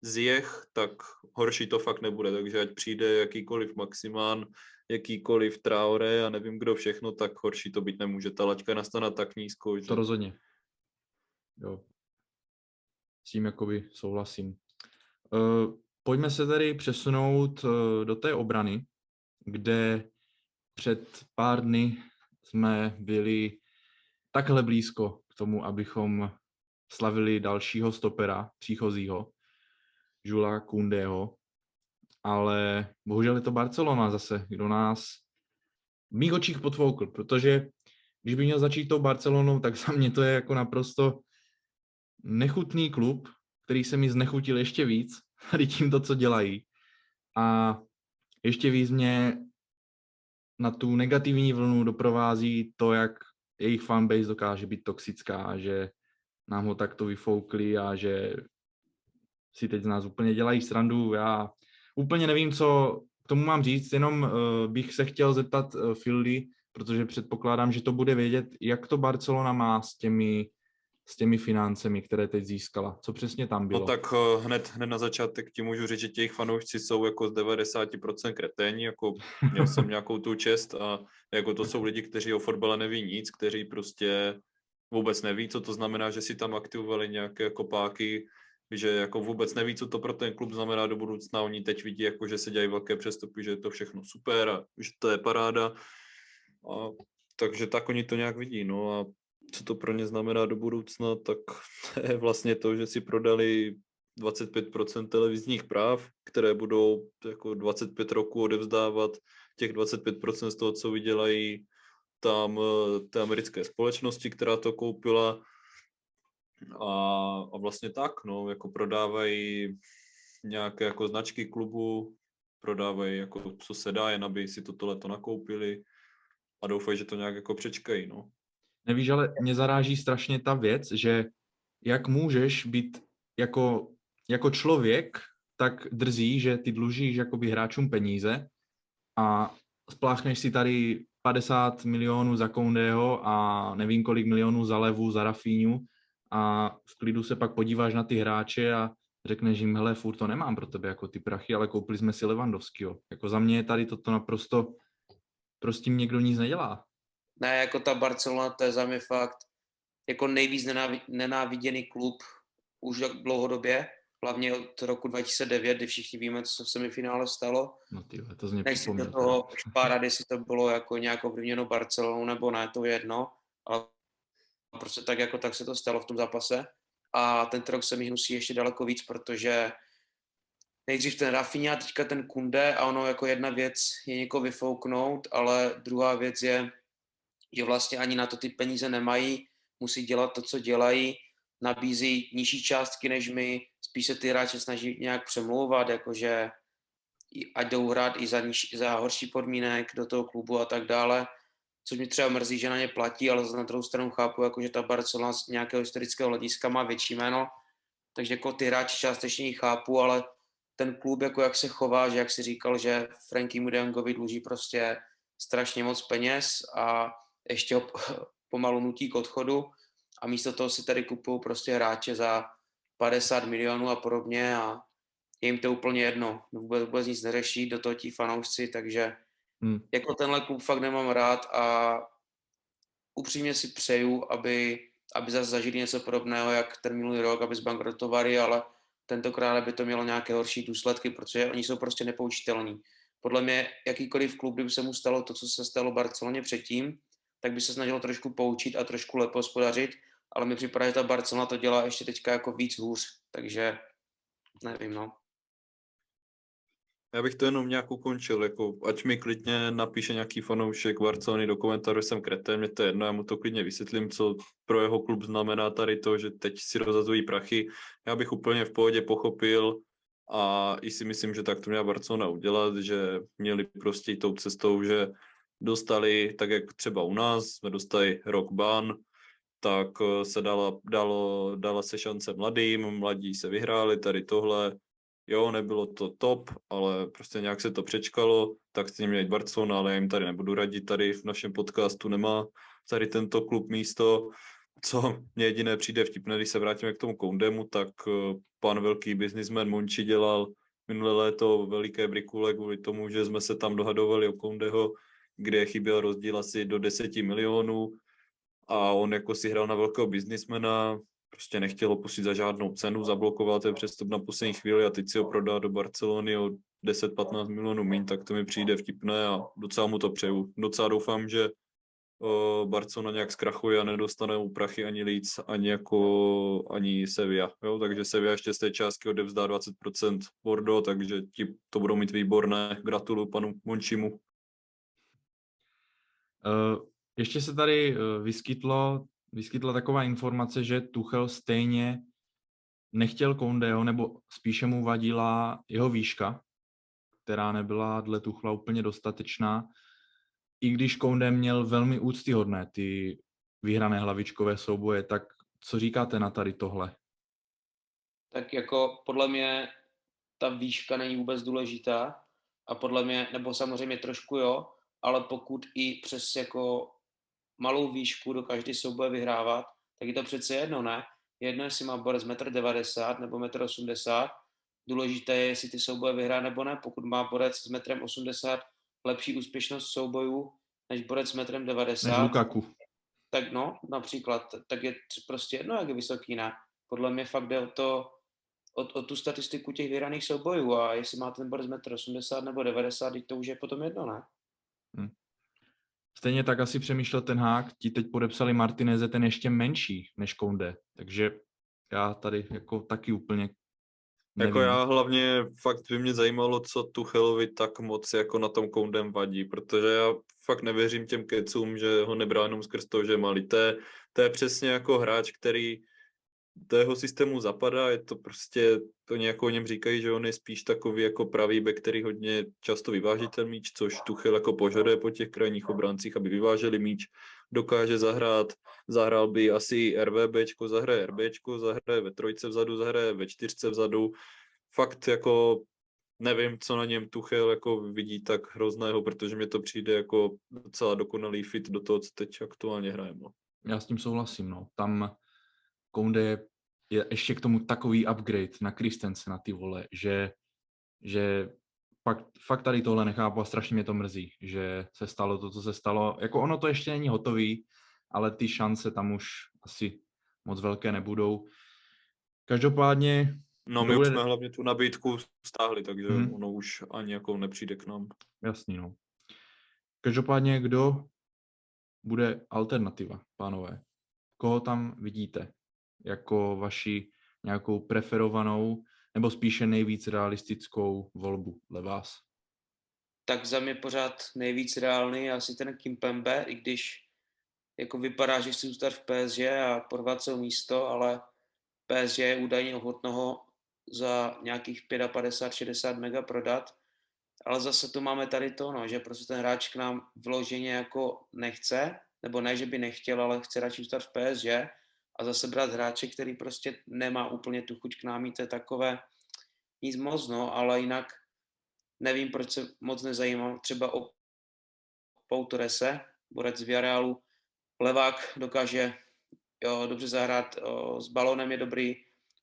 Zjech, tak horší to fakt nebude. Takže ať přijde jakýkoliv Maximán, jakýkoliv Traore a nevím kdo všechno, tak horší to být nemůže. Ta laťka je nastavená tak nízko, že... To rozhodně. Jo. S tím jakoby souhlasím. Uh, pojďme se tedy přesunout uh, do té obrany, kde před pár dny jsme byli takhle blízko k tomu, abychom slavili dalšího stopera příchozího, Žula Kundého, ale bohužel je to Barcelona zase, kdo nás v mých očích potvoukl, protože když by měl začít tou Barcelonou, tak za mě to je jako naprosto nechutný klub, který se mi znechutil ještě víc tady tím to, co dělají. A ještě víc mě na tu negativní vlnu doprovází to, jak jejich fanbase dokáže být toxická, že nám ho takto vyfoukli a že si teď z nás úplně dělají srandu. Já úplně nevím, co k tomu mám říct, jenom uh, bych se chtěl zeptat uh, Fildy, protože předpokládám, že to bude vědět, jak to Barcelona má s těmi, s těmi financemi, které teď získala. Co přesně tam bylo? No tak eh, hned, hned na začátek ti můžu říct, že těch fanoušci jsou jako z 90% kreténi, jako měl jsem nějakou tu čest a jako to jsou lidi, kteří o fotbale neví nic, kteří prostě vůbec neví, co to znamená, že si tam aktivovali nějaké kopáky, že jako vůbec neví, co to pro ten klub znamená do budoucna. Oni teď vidí, jako, že se dělají velké přestupy, že je to všechno super a že to je paráda. A, takže tak oni to nějak vidí. No a co to pro ně znamená do budoucna, tak to je vlastně to, že si prodali 25% televizních práv, které budou jako 25 roků odevzdávat těch 25% z toho, co vydělají tam eh, té americké společnosti, která to koupila. A, a vlastně tak, no, jako prodávají nějaké jako značky klubu, prodávají jako co se dá, jen aby si toto leto nakoupili a doufají, že to nějak jako přečkají, no. Nevíš, ale mě zaráží strašně ta věc, že jak můžeš být jako, jako člověk tak drzí, že ty dlužíš jakoby hráčům peníze a spláchneš si tady 50 milionů za Koundého a nevím kolik milionů za Levu, za Rafíňu a v klidu se pak podíváš na ty hráče a řekneš jim, hele, furt to nemám pro tebe jako ty prachy, ale koupili jsme si Levandovskýho. Jako za mě je tady toto naprosto, prostě někdo nic nedělá. Ne, jako ta Barcelona, to je za mě fakt jako nejvíc nenávi- nenáviděný klub už tak dlouhodobě, hlavně od roku 2009, kdy všichni víme, co se v semifinále stalo. No ty vole, to z mě Nechci do toho špárat, jestli to bylo jako nějak ovlivněno Barcelonou nebo ne, to je jedno, ale prostě tak jako tak se to stalo v tom zápase. A ten rok se mi hnusí ještě daleko víc, protože nejdřív ten Rafinha, teďka ten Kunde a ono jako jedna věc je někoho vyfouknout, ale druhá věc je, že vlastně ani na to ty peníze nemají, musí dělat to, co dělají, nabízí nižší částky než my, spíš se ty hráče snaží nějak přemlouvat, jakože ať jdou hrát i za, niž, za horší podmínek do toho klubu a tak dále, což mi třeba mrzí, že na ně platí, ale na druhou stranu chápu, jako, že ta Barcelona z nějakého historického hlediska má větší jméno, takže jako ty hráči částečně ji chápu, ale ten klub, jako jak se chová, že jak si říkal, že Franky Mudangovi dluží prostě strašně moc peněz a ještě ho pomalu nutí k odchodu a místo toho si tady kupují prostě hráče za 50 milionů a podobně a je jim to úplně jedno. Vůbec, vůbec nic neřeší, do toho tí fanoušci, takže hmm. jako tenhle klub fakt nemám rád a upřímně si přeju, aby, aby zase zažili něco podobného, jak ten minulý rok, aby zbankrotovali, ale tentokrát by to mělo nějaké horší důsledky, protože oni jsou prostě nepoučitelní. Podle mě jakýkoliv klub, kdyby se mu stalo to, co se stalo Barceloně předtím, tak by se snažil trošku poučit a trošku lépe hospodařit, ale mi připadá, že ta Barcelona to dělá ještě teďka jako víc hůř, takže nevím, no. Já bych to jenom nějak ukončil, jako ať mi klidně napíše nějaký fanoušek Barcelony do komentářů, že jsem kretén, mě to je jedno, já mu to klidně vysvětlím, co pro jeho klub znamená tady to, že teď si rozhazují prachy. Já bych úplně v pohodě pochopil a i si myslím, že tak to měla Barcelona udělat, že měli prostě tou cestou, že dostali, tak jak třeba u nás, jsme dostali rok ban, tak eh, se dala, dalo, dala se šance mladým, mladí se vyhráli tady tohle, jo, nebylo to top, ale prostě nějak se to přečkalo, tak tím měli Barcelona, ale já jim tady nebudu radit, tady v našem podcastu nemá tady tento klub místo. Co mě jediné přijde vtipné, když se vrátíme k tomu Koundemu, tak eh, pan velký biznismen Monči dělal minulé léto veliké brikule kvůli tomu, že jsme se tam dohadovali o Koundeho, kde chyběl rozdíl asi do 10 milionů a on jako si hrál na velkého biznismena, prostě nechtěl opustit za žádnou cenu, zablokoval ten přestup na poslední chvíli a teď si ho prodá do Barcelony o 10-15 milionů mín, tak to mi přijde vtipné a docela mu to přeju. Docela doufám, že o, Barcelona nějak zkrachuje a nedostane prachy ani Leeds, ani jako ani Sevilla. Jo? Takže Sevilla ještě z té částky odevzdá 20% Bordeaux, takže ti to budou mít výborné. Gratuluju panu Mončimu. Uh, ještě se tady uh, vyskytlo vyskytla taková informace, že Tuchel stejně nechtěl Kondeho, nebo spíše mu vadila jeho výška, která nebyla dle Tuchla úplně dostatečná, i když Konde měl velmi úctyhodné ty vyhrané hlavičkové souboje, tak co říkáte na tady tohle? Tak jako podle mě ta výška není vůbec důležitá a podle mě, nebo samozřejmě trošku jo, ale pokud i přes jako malou výšku do každý souboje vyhrávat, tak je to přece jedno, ne? Jedno, jestli má borec 1,90 m nebo 1,80 m, důležité je, jestli ty souboje vyhrá nebo ne. Pokud má borec s 1,80 m lepší úspěšnost soubojů než borec s 1,90 m, tak no, například, tak je prostě jedno, jak je vysoký, ne? Podle mě fakt jde o to, o, o tu statistiku těch vyhraných soubojů a jestli má ten borec 1,80 m nebo 90 to už je potom jedno, ne? Hmm. Stejně tak asi přemýšlel ten hák, ti teď podepsali Martineze ten ještě menší než Konde, takže já tady jako taky úplně Nevím. Jako já hlavně fakt by mě zajímalo, co Tuchelovi tak moc jako na tom Koundem vadí, protože já fakt nevěřím těm kecům, že ho nebrá jenom skrz to, že malý. To je, to je přesně jako hráč, který do jeho systému zapadá, je to prostě, to nějak o něm říkají, že on je spíš takový jako pravý back, který hodně často vyváží ten míč, což Tuchel jako požaduje po těch krajních obráncích, aby vyváželi míč, dokáže zahrát, zahrál by asi RVBčko, zahraje RBčko, zahraje ve trojce vzadu, zahraje ve čtyřce vzadu, fakt jako nevím, co na něm Tuchel jako vidí tak hrozného, protože mi to přijde jako docela dokonalý fit do toho, co teď aktuálně hrajeme. No. Já s tím souhlasím, no. Tam Kounde je, je ještě k tomu takový upgrade na Kristense, na ty vole, že, že fakt, fakt tady tohle nechápu a strašně mě to mrzí, že se stalo to, co se stalo. Jako ono to ještě není hotový, ale ty šance tam už asi moc velké nebudou. Každopádně... No my bude... už jsme hlavně tu nabídku stáhli, takže hmm. ono už ani jako nepřijde k nám. Jasný, no. Každopádně kdo bude alternativa, pánové? Koho tam vidíte? Jako vaši nějakou preferovanou nebo spíše nejvíc realistickou volbu dle vás? Tak za mě pořád nejvíc reálný je asi ten Kimpembe, i když jako vypadá, že chci zůstat v PSG a porvat se místo, ale PSG je údajně ochotno za nějakých 55-60 mega prodat, ale zase tu máme tady to, no, že prostě ten hráč k nám vloženě jako nechce, nebo ne, že by nechtěl, ale chce radši zůstat v PSG a zase brát hráče, který prostě nemá úplně tu chuť k nám, to je takové nic moc, no, ale jinak nevím, proč se moc nezajímám třeba o Pau Torrese, borec z Villarealu, levák dokáže jo, dobře zahrát, jo, s balónem je dobrý,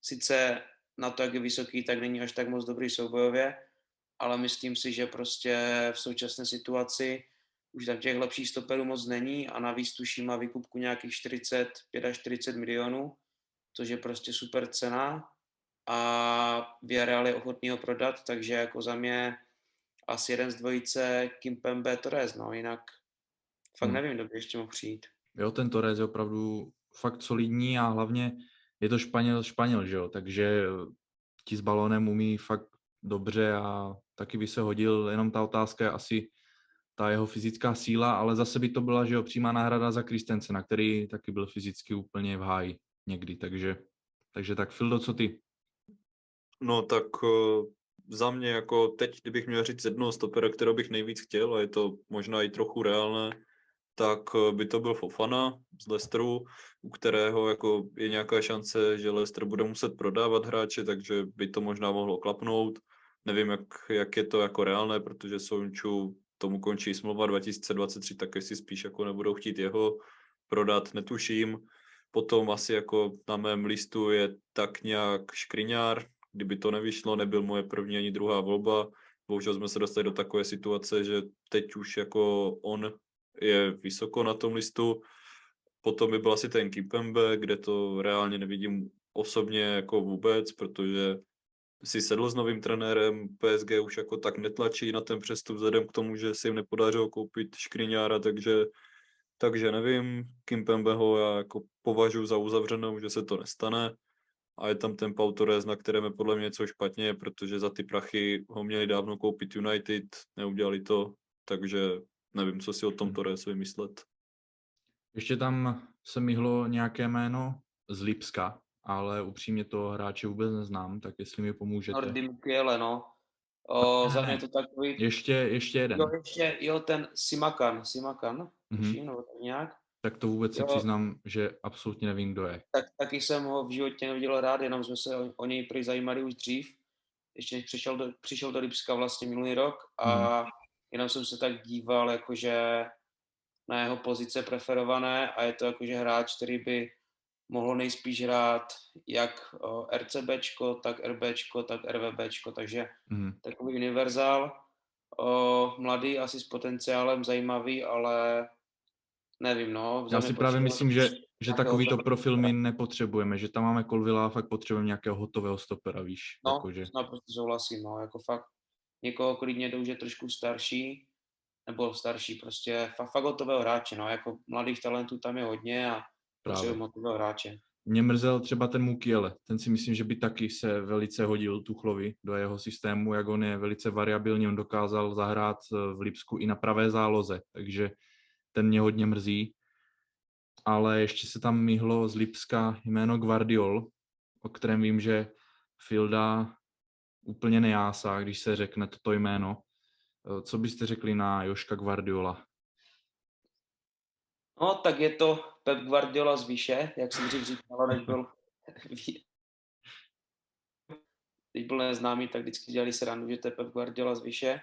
sice na to, jak je vysoký, tak není až tak moc dobrý soubojově, ale myslím si, že prostě v současné situaci už tam těch lepších stoperů moc není a navíc tuším má vykupku nějakých 45 až 40 milionů, což je prostě super cena a Villarreal je ochotný ho prodat, takže jako za mě asi jeden z dvojice Kimpembe Torres, no jinak fakt hmm. nevím, kdo by ještě mohl přijít. Jo, ten Torres je opravdu fakt solidní a hlavně je to Španěl, Španěl, že jo, takže ti s balónem umí fakt dobře a taky by se hodil, jenom ta otázka je asi ta jeho fyzická síla, ale zase by to byla, že jo, přímá náhrada za Kristensena, který taky byl fyzicky úplně v háji někdy, takže, takže tak Fildo, co ty? No tak uh, za mě jako teď, kdybych měl říct jednoho stopera, kterého bych nejvíc chtěl, a je to možná i trochu reálné, tak eh, by to byl Fofana z Leicesteru, u kterého jako je nějaká šance, že Leicester bude muset prodávat hráče, takže by to možná mohlo klapnout. Nevím, jak, jak je to jako reálné, protože Sonču tomu končí smlouva 2023, tak jestli spíš jako nebudou chtít jeho prodat, netuším. Potom asi jako na mém listu je tak nějak Škriňár, kdyby to nevyšlo, nebyl moje první ani druhá volba. Bohužel jsme se dostali do takové situace, že teď už jako on je vysoko na tom listu. Potom by byl asi ten Kipembe, kde to reálně nevidím osobně jako vůbec, protože si sedl s novým trenérem, PSG už jako tak netlačí na ten přestup vzhledem k tomu, že si jim nepodařilo koupit Škriňára, takže, takže nevím, Kimpembeho já jako považuji za uzavřenou, že se to nestane a je tam ten Pau Torres, na kterém je podle mě něco špatně, protože za ty prachy ho měli dávno koupit United, neudělali to, takže nevím, co si o tom hmm. Torresovi myslet. Ještě tam se myhlo nějaké jméno z Lipska, ale upřímně to hráče vůbec neznám, tak jestli mi pomůžete. Nordy Mukiele, no. O, ne, za mě to takový... Ještě, ještě jeden. Jo, ještě, jo, ten Simakan, Simakan, mm-hmm. nebo nějak. Tak to vůbec jo. se přiznám, že absolutně nevím, kdo je. Tak, taky jsem ho v životě neviděl rád, jenom jsme se o, o něj prý zajímali už dřív, ještě než přišel do, přišel do Lipska vlastně minulý rok a mm. jenom jsem se tak díval, jakože na jeho pozice preferované a je to jakože hráč, který by mohlo nejspíš hrát jak RCBčko, tak RBčko, tak RVBčko, takže mm. takový univerzál. O, mladý, asi s potenciálem zajímavý, ale nevím, no. Já si právě myslím, že, že takovýto profil my nepotřebujeme, že tam máme Kolvila a fakt potřebujeme nějakého hotového stopera, víš. No, jakože. naprosto souhlasím, no, jako fakt někoho klidně, kdo už je trošku starší, nebo starší, prostě fakt, fakt hotového hráče, no, jako mladých talentů tam je hodně a Právě. motivovat hráče. Mě mrzel třeba ten Mukiele, ten si myslím, že by taky se velice hodil Tuchlovi do jeho systému, jak on je velice variabilní, on dokázal zahrát eh, v Lipsku i na pravé záloze, takže ten mě hodně mrzí. Ale ještě se tam myhlo z Lipska jméno Guardiol, o kterém vím, že Filda úplně nejásá, když se řekne toto jméno. Eh, co byste řekli na Joška Guardiola? No, tak je to Pep Guardiola z výše, jak jsem dřív říkal, než byl, když byl neznámý, tak vždycky dělali srandu, že to je Pep Guardiola z výše.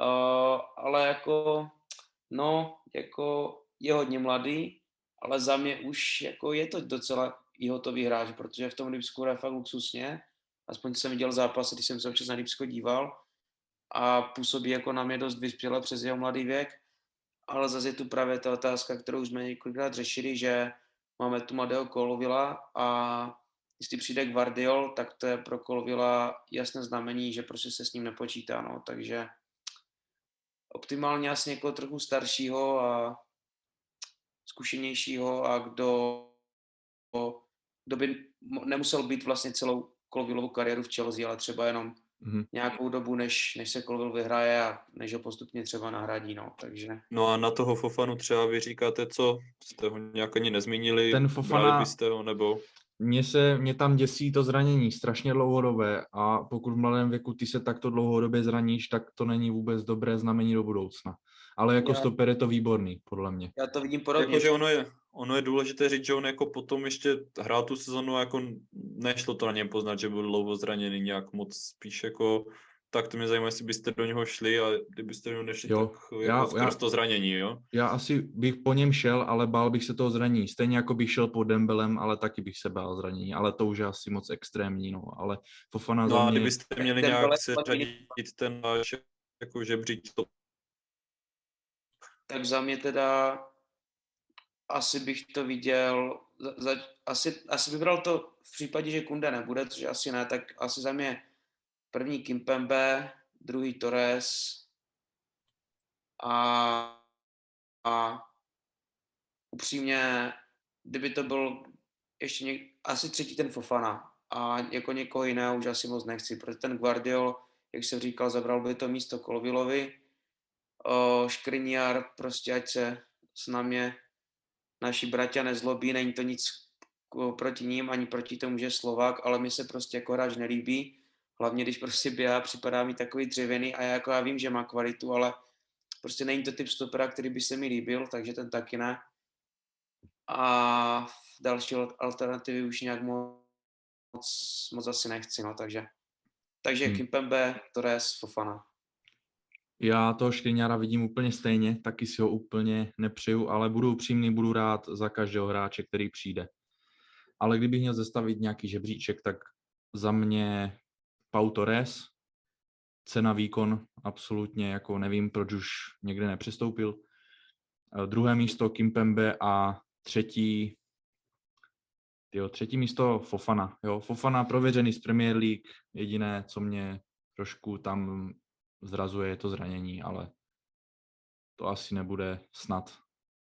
Uh, ale jako, no, jako je hodně mladý, ale za mě už jako je to docela i hotový hráč, protože v tom Lipsku je fakt luxusně. Aspoň jsem viděl zápas, když jsem se občas na Lipsko díval a působí jako na mě dost vyspěle přes jeho mladý věk ale zase je tu právě ta otázka, kterou jsme několikrát řešili, že máme tu mladého Kolovila a jestli přijde Guardiol, tak to je pro Kolovila jasné znamení, že prostě se s ním nepočítá, no, takže optimálně asi někoho trochu staršího a zkušenějšího a kdo, kdo by nemusel být vlastně celou Colvillovou kariéru v Chelsea, ale třeba jenom Mhm. nějakou dobu, než, než se Colville vyhraje a než ho postupně třeba nahradí, no, takže... No a na toho Fofanu třeba vy říkáte co? Jste ho nějak ani nezmínili? Ten Fofana- byste ho nebo? Mně se, mě tam děsí to zranění, strašně dlouhodobé a pokud v mladém věku ty se takto dlouhodobě zraníš, tak to není vůbec dobré znamení do budoucna. Ale jako Já- stoper je to výborný, podle mě. Já to vidím podobně. Jakože ono je, ono je důležité říct, že on jako potom ještě hrál tu sezonu, jako nešlo to na něm poznat, že byl dlouho zraněný nějak moc, spíš jako, tak to mě zajímá, jestli byste do něho šli a kdybyste do něho nešli, Jo, tak já- jako já- to zranění, jo? Já asi bych po něm šel, ale bál bych se toho zranění. Stejně jako bych šel po Dembelem, ale taky bych se bál zranění. Ale to už je asi moc extrémní, no. Ale Fofana No za a mě... kdybyste měli ten nějak se řadit ten váš jako žebřík to Tak za mě teda asi bych to viděl, za, za, asi, asi vybral to v případě, že Kunde nebude, což asi ne, tak asi za mě první Kimpembe, druhý Torres a, a upřímně, kdyby to byl ještě něk, asi třetí ten Fofana a jako někoho jiného už asi moc nechci, protože ten Guardiol, jak jsem říkal, zabral by to místo Kolvilovi, Škriniar, prostě ať se s námi naši bratia nezlobí, není to nic proti ním, ani proti tomu, že je Slovák, ale mi se prostě jako hráč nelíbí, hlavně když prostě běhá, připadá mi takový dřevěný a já jako já vím, že má kvalitu, ale prostě není to typ stopera, který by se mi líbil, takže ten taky ne. A další al- alternativy už nějak moc, moc asi nechci, no, takže takže hmm. Kimpembe, Torres, Fofana. Já toho Škriňára vidím úplně stejně, taky si ho úplně nepřeju, ale budu upřímný, budu rád za každého hráče, který přijde. Ale kdybych měl zestavit nějaký žebříček, tak za mě Pau Torres, cena výkon absolutně, jako nevím, proč už někde nepřestoupil. Eh, Druhé místo Kimpembe a třetí Jo, třetí místo Fofana. Jo, Fofana prověřený z Premier League. Jediné, co mě trošku tam zrazuje, je to zranění, ale to asi nebude snad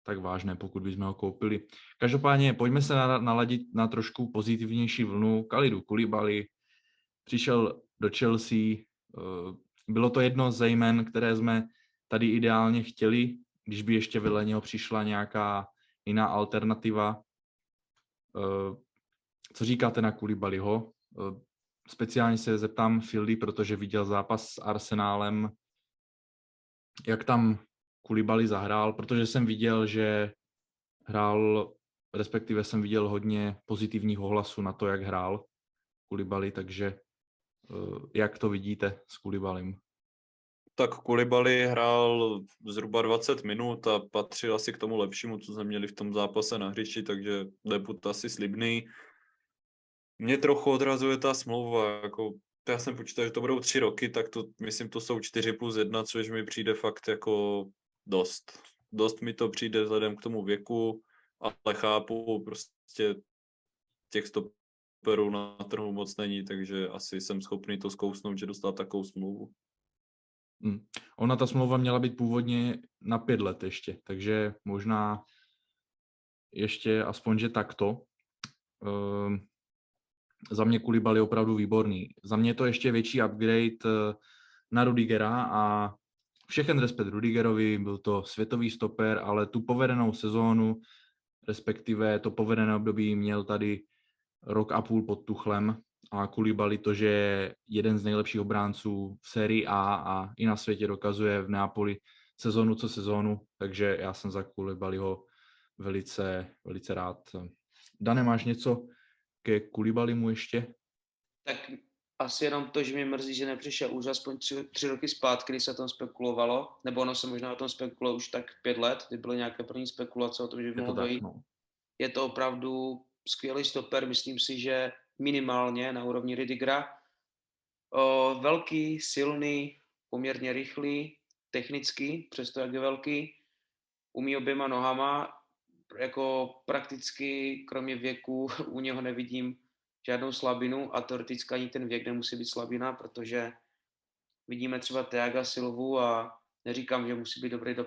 tak vážné, pokud bychom ho koupili. Každopádně pojďme se na- naladit na trošku pozitivnější vlnu. Kalidu Kulibali přišel do Chelsea. eh, Bylo to jedno ze jmen, které jsme tady ideálně chtěli, když by ještě vedle něho přišla nějaká jiná alternativa. Eh, Co říkáte na Kulibaliho? Speciálně se zeptám Fildy, protože viděl zápas s Arsenálem, jak tam Kulibali zahrál, protože jsem viděl, že hrál, respektive jsem viděl hodně pozitivního hlasu na to, jak hrál Kulibali, takže eh, jak to vidíte s Kulibalim? Tak Kulibali hrál zhruba 20 minut a patřil asi k tomu lepšímu, co jsme měli v tom zápase na hřišti, takže debut asi slibný. Mě trochu odrazuje ta smlouva, jako já jsem počítal, že to budou tři roky, tak to myslím, to jsou čtyři plus jedna, což mi přijde fakt jako dost. Dost mi to přijde vzhledem k tomu věku, ale chápu, prostě těch stoperů na trhu moc není, takže asi jsem schopný to zkousnout, že dostat takovou smlouvu. Hmm. Ona ta smlouva měla být původně na pět let ještě, takže možná ještě aspoň, že takto. Um, za mě Kulibal je opravdu výborný. Za mě je to ještě větší upgrade eh, na Rudigera a všechen respekt Rudigerovi, byl to světový stoper, ale tu povedenou sezónu, respektive to povedené období měl tady rok a půl pod Tuchlem a Kulibali to, že je jeden z nejlepších obránců v sérii A a i na světě dokazuje v Neapoli sezónu co sezónu, takže já jsem za Kulibaliho velice, velice rád. Dane, máš něco ke Kulibalimu ještě? Tak asi jenom to, že mě mrzí, že nepřišel už aspoň tři, tři roky zpátky, kdy se o tom spekulovalo, nebo ono se možná o tom spekulovalo už tak pět let, kdy byly nějaké první spekulace o tom, že by Je to mohlo dojít. no. Je to opravdu skvělý stoper, myslím si, že minimálně na úrovni Ridigera. O, velký, silný, poměrně rychlý, technický, přesto jak je velký, umí oběma nohama, jako prakticky kromě věku u něho nevidím žádnou slabinu a teoreticky ani ten věk nemusí být slabina, protože vidíme třeba Teaga Silvu a neříkám, že musí být dobrý do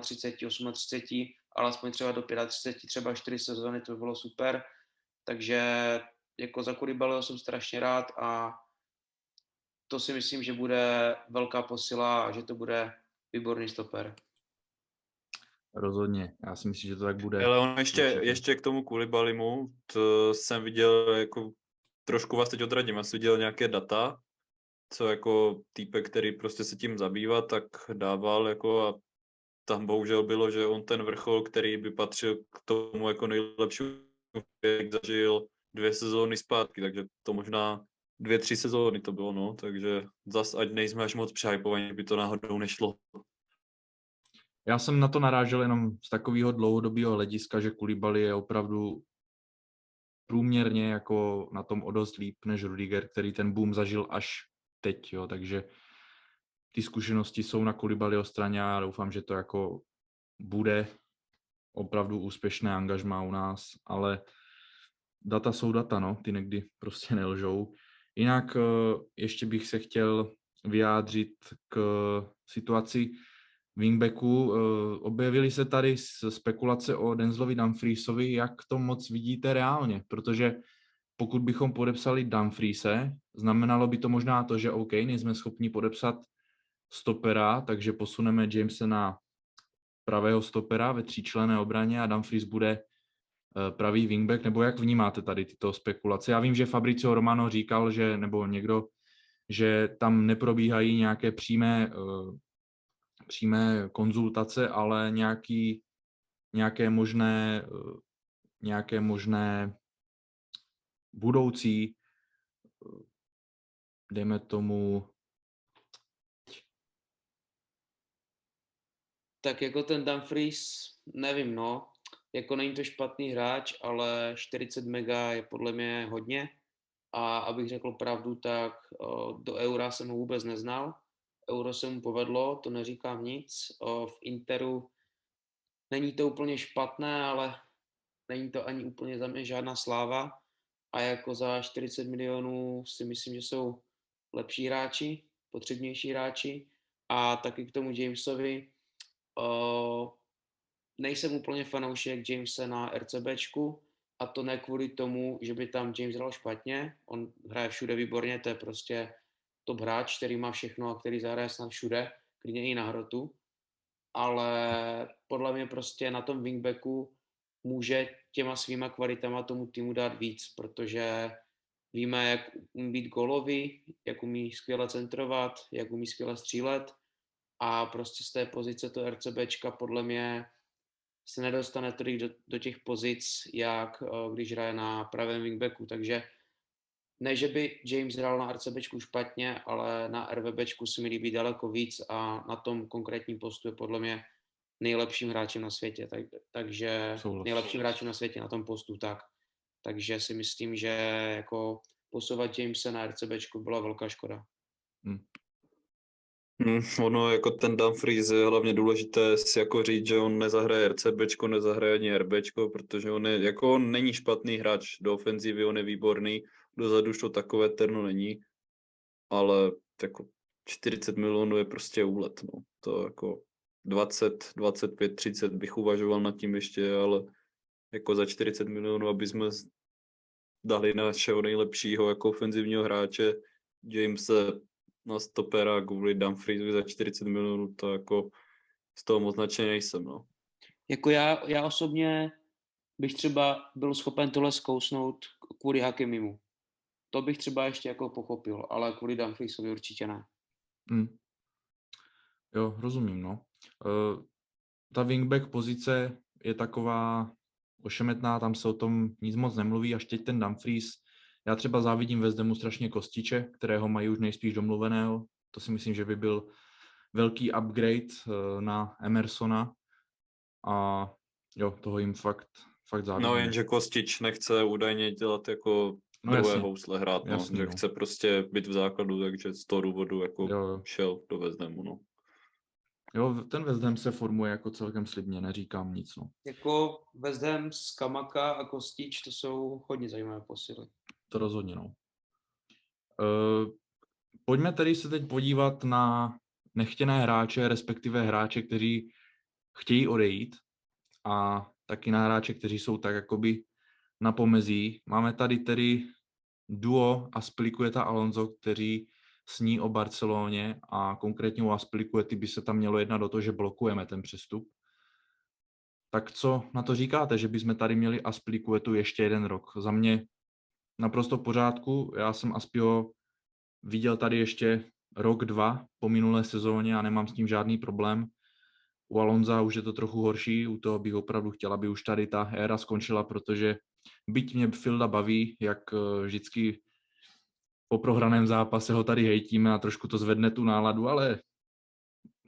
37, 38, ale aspoň třeba do 35, třeba 4 sezóny, to by bylo super. Takže jako za Koulibalyho jsem strašně rád a to si myslím, že bude velká posila a že to bude výborný stoper. Rozhodně, já si myslím, že to tak bude. Ale on ještě, Určitě. ještě k tomu Kulibalimu, to jsem viděl jako, trošku vás teď odradím, já jsem viděl nějaké data, co jako týpek, který prostě se tím zabývá, tak dával jako a tam bohužel bylo, že on ten vrchol, který by patřil k tomu jako nejlepšímu, jak zažil dvě sezóny zpátky, takže to možná dvě, tři sezóny to bylo, no, takže zas ať nejsme až moc přehypovaní, by to náhodou nešlo. Já jsem na to narážel jenom z takového dlouhodobého hlediska, že Koulibaly je opravdu průměrně jako na tom o dost líp než Rudiger, který ten boom zažil až teď, jo, takže ty zkušenosti jsou na Koulibalyho straně a doufám, že to jako bude opravdu úspěšné angažmá u nás, ale data jsou data, no, ty někdy prostě nelžou. Jinak eh, ještě bych se chtěl vyjádřit k situaci wingbacku. Eh, Objevily se tady spekulace o Denzlovi Dumfriesovi, jak to moc vidíte reálně, protože pokud bychom podepsali Dumfriese, znamenalo by to možná to, že OK, nejsme schopni podepsat stopera, takže posuneme Jamese na pravého stopera ve tříčlené obraně a Dumfries bude eh, pravý wingback, nebo jak vnímáte tady tyto spekulace? Já vím, že Fabricio Romano říkal, že, nebo někdo, že tam neprobíhají nějaké přímé, eh, přímé konzultace, ale nějaký, nějaké možné, eh, nějaké možné budoucí, eh, dejme tomu, Tak jako ten Dumfries, nevím, no. Jako není to špatný hráč, ale 40 mega je podle mě hodně. A abych řekl pravdu, tak o, do Eura jsem ho vůbec neznal. Euro se mu povedlo, to neříkám nic. V Interu není to úplně špatné, ale není to ani úplně za mě žádná sláva. A jako za 40 milionů si myslím, že jsou lepší hráči, potřebnější hráči. A taky k tomu Jamesovi, nejsem úplně fanoušek Jamesa na RCBčku a to ne kvůli tomu, že by tam James hrál špatně. On hraje všude výborně, to je prostě top hráč, který má všechno a který zahraje snad všude, klidně i na hrotu. Ale podle mě prostě na tom wingbacku může těma svýma kvalitama tomu týmu dát víc, protože víme, jak umí být golový, jak umí skvěle centrovat, jak umí skvěle střílet a prostě z té pozice to RCBčka podle mě se nedostane tolik do, do těch pozic, jak uh, když hraje na pravém wingbacku, takže ne, že by James hrál na RCBčku špatně, ale na RVBčku si mi líbí daleko víc a na tom konkrétním postu je podle mě nejlepším hráčem na světě, tak, takže Souhlas. nejlepším hráčem na světě na tom postu, tak. Takže si myslím, že jako posouvat Jamesa na RCBčku byla velká škoda. Hmm, ono jako ten Dumfries je hlavně důležité si jako říct, že on nezahraje RCBčko, nezahraje ani RBčko, protože on je, jako on není špatný hráč, do ofenzivy on je výborný, dozadu už to takové terno není, ale jako 40 milionů je prostě úlet, no. To jako 20, 25, 30 bych uvažoval nad tím ještě, ale jako za 40 milionů, aby jsme dali našeho nejlepšího jako ofenzivního hráče, Jamese na stopera kvůli Dumfriesovi za 40 milionů, to jako z toho moc nejsem, no. Jako já, já osobně bych třeba byl schopen tohle zkousnout kvůli Hakimimu. To bych třeba ještě jako pochopil, ale kvůli Dumfriesovi určitě ne. Hmm. Jo, rozumím, no. Uh, ta wingback pozice je taková ošemetná, tam se o tom nic moc nemluví, až teď ten Dumfries. Já třeba závidím Hamu strašně Kostiče, kterého mají už nejspíš domluveného. To si myslím, že by byl velký upgrade uh, na Emersona a jo, toho jim fakt, fakt závidím. No jenže Kostič nechce údajně dělat jako No druhé jasně. housle hrát, no, Jasný, že no. chce prostě být v základu, takže z toho důvodu jako Jo, jo. šel do Hamu, no. jo, ten Ham se formuje jako celkem slibně, neříkám nic, no. Jako Ham, Skamaka a Kostič, to jsou hodně zajímavé posily. To rozhodně, no. Uh, pojďme tedy se teď podívat na nechtěné hráče, respektive hráče, kteří chtějí odejít a taky na hráče, kteří jsou tak jakoby na pomezí. Máme tady tedy duo Aspilicueta Alonso, kteří sní o Barceloně a konkrétně u Aspilicuety by se tam mělo jednat do toho, že blokujeme ten přestup. Tak co na to říkáte, že bychom tady měli Aspilicuetu ještě jeden rok? Za mě naprosto v pořádku. Já jsem Aspio viděl tady ještě rok, dva po minulé sezóně a nemám s tím žádný problém. U Alonza už je to trochu horší, u toho bych opravdu chtěla, aby už tady ta éra skončila, protože byť mě Filda baví, jak eh, vždycky po prohraném zápase ho tady hejtíme a trošku to zvedne tu náladu, ale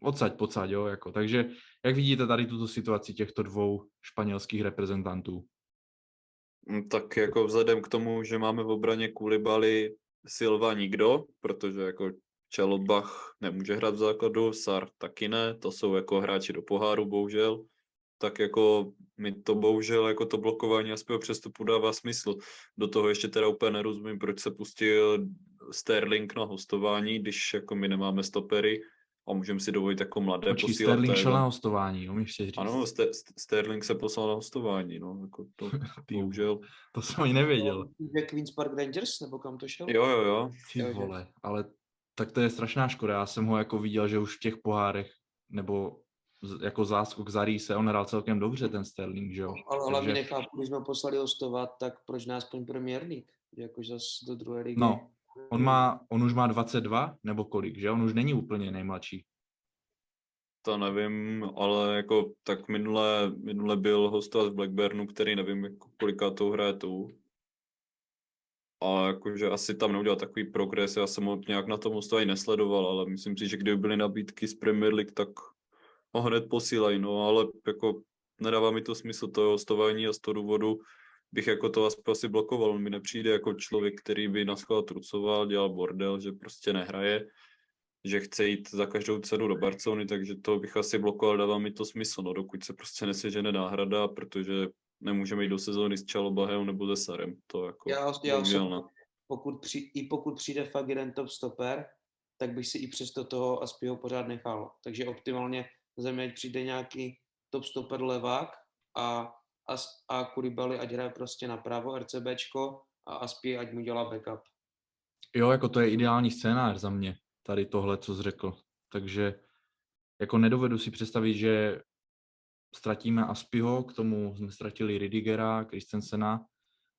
odsaď, pocať, jo, jako. Takže jak vidíte tady tuto situaci těchto dvou španělských reprezentantů? Mm, Tak jako vzhledem k tomu, že máme v obraně Koulibaly, Silva nikdo, protože jako Čelobach nemůže hrát v základu, Sar taky ne, to jsou jako hráči do poháru, bohužel. Tak jako mi to bohužel jako to blokování Aspio přestupu dává smysl. Do toho ještě teda úplně nerozumím, proč se pustil Sterling na hostování, když jako my nemáme stopery a můžeme si dovolit jako mladé Počkej, posílat. Sterling šel na hostování, umíš si říct. Ano, St- Sterling se poslal na hostování, no, jako to, bohužel. To jsem ani nevěděl. Že Queen's Park Rangers, nebo kam to šel? Jo, jo, jo. Ty vole, ale tak to je strašná škoda. Já jsem ho jako viděl, že už v těch pohárech, nebo jako záskok za se on hrál celkem dobře ten Sterling, že jo? Ale hlavně Takže- nechápu, když jsme poslali hostovat, tak proč nás aspoň Premier League? Jakož zase do druhé ligy. No, On, má, on už má 22 nebo kolik, že? On už není úplně nejmladší. To nevím, ale jako tak minule, minule byl hostovat v Blackburnu, který nevím, jako kolikátou hraje tu. A jakože asi tam neudělal takový progres, já jsem ho nějak na tom hostování nesledoval, ale myslím si, že kdyby byly nabídky z Premier League, tak ho hned posílají, no ale jako nedává mi to smysl to hostování a z toho důvodu bych jako to aspoň asi blokoval. On mi nepřijde jako člověk, který by na schvál trucoval, dělal bordel, že prostě nehraje že chce jít za každou cenu do Barcelony, takže to bych asi blokoval, dává mi to smysl, no, dokud se prostě nesežene náhrada, protože nemůžeme jít do sezóny s Čalobahem nebo se Sarem, to jako Já, já jsem, pokud při, i pokud přijde fakt jeden top stoper, tak bych si i přesto toho Aspio pořád nechal. Takže optimálně za mě ať přijde nějaký top stoper levák a, a, a Kuribali ať hraje prostě napravo RCBčko a Aspi ať mu dělá backup. Jo, jako to je ideální scénář za mě, tady tohle, co jsi řekl. Takže jako nedovedu si představit, že ztratíme Aspiho, k tomu jsme ztratili Ridigera, Christensena,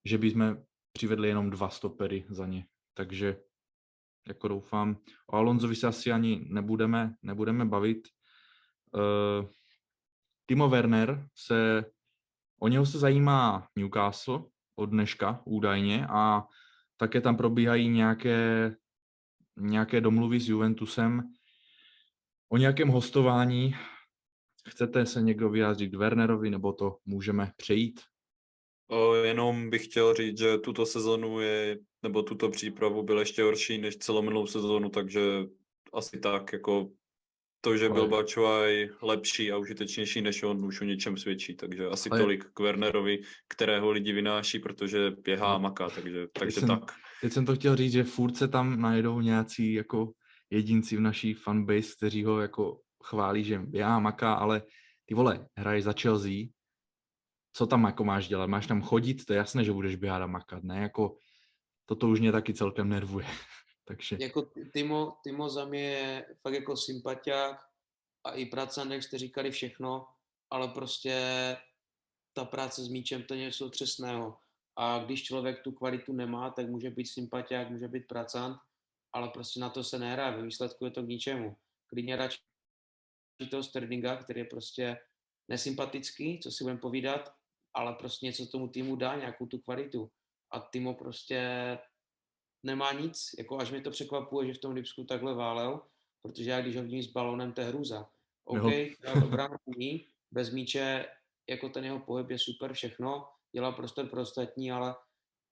že bychom přivedli jenom dva stopery za ně. Takže jako doufám, o Alonzovi se asi ani nebudeme, nebudeme bavit. Uh, Timo Werner se, o něho se zajímá Newcastle od dneška údajně a také tam probíhají nějaké, nějaké domluvy s Juventusem o nějakém hostování. Chcete se někdo vyjádřit Wernerovi, nebo to můžeme přejít? Jenom bych chtěl říct, že tuto sezonu je, nebo tuto přípravu byl ještě horší než celou minulou sezonu, takže asi tak, jako to, že byl Bačuaj lepší a užitečnější než on, už o něčem svědčí, takže asi Ale- tolik k Wernerovi, kterého lidi vynáší, protože běhá a maká, takže, takže jsem- tak. Teď jsem to chtěl říct, že furt se tam najdou nějací jako jedinci v naší fanbase, kteří ho jako chválí, že já maká, ale ty vole, hraješ za Chelsea, co tam jako máš dělat? Máš tam chodit? To je jasné, že budeš běhat a makat, ne? Jako, toto už mě taky celkem nervuje. Takže Jako Timo, Timo za mě je fakt jako sympatiák a i pracant, jak jste říkali všechno, ale prostě ta práce s míčem to je něco třesného. A když člověk tu kvalitu nemá, tak může být sympatiák, může být pracant, ale prostě na to se nehraje. Ve výsledku je to k ničemu. Klidně radši toho Sterlinga, který je prostě nesympatický, co si budeme povídat, ale prostě něco tomu týmu dá, nějakou tu kvalitu. A Timo prostě nemá nic, jako až mě to překvapuje, že v tom Lipsku takhle válel, protože já když ho vidím s balónem, to je hrůza. OK, obrana umí, bez míče, jako ten jeho pohyb je super všechno, dělá prostor pro ostatní, ale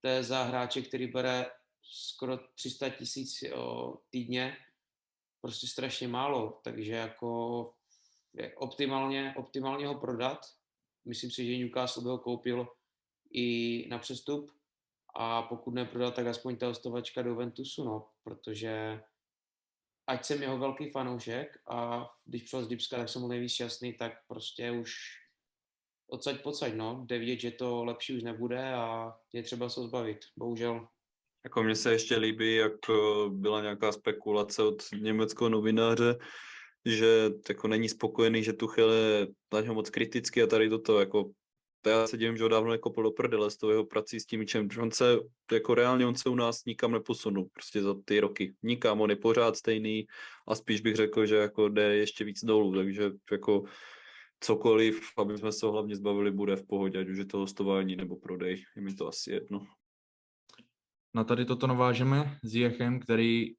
to je za hráče, který bere skoro 300 tisíc týdně, prostě strašně málo, takže jako optimálně, optimálně ho prodat. Myslím si, že Newcastle by ho koupil i na přestup a pokud neprodat, tak aspoň ta hostovačka do Ventusu, no, protože ať jsem jeho velký fanoušek a když přišel z Dipska, tak jsem byl nejvíc šťastný, tak prostě už odsaď pocať, no, jde vidět, že to lepší už nebude a je třeba se zbavit, bohužel. Jako mně se ještě líbí, jak eh, byla nějaká spekulace od německého novináře, že jako není spokojený, že Tuchel je na něho moc kritický a tady toto, jako já se divím, že ho dávno jako do prdele s tou jeho prací s tím čem, on se, jako reálně on se u nás nikam neposunul, prostě za ty roky, nikam, on je pořád stejný a spíš bych řekl, že jako jde ještě víc dolů, takže jako cokoliv, aby jsme se ho hlavně zbavili, bude v pohodě, ať už je to hostování nebo prodej, je mi to asi jedno. Na tady toto navážeme s Jechem, který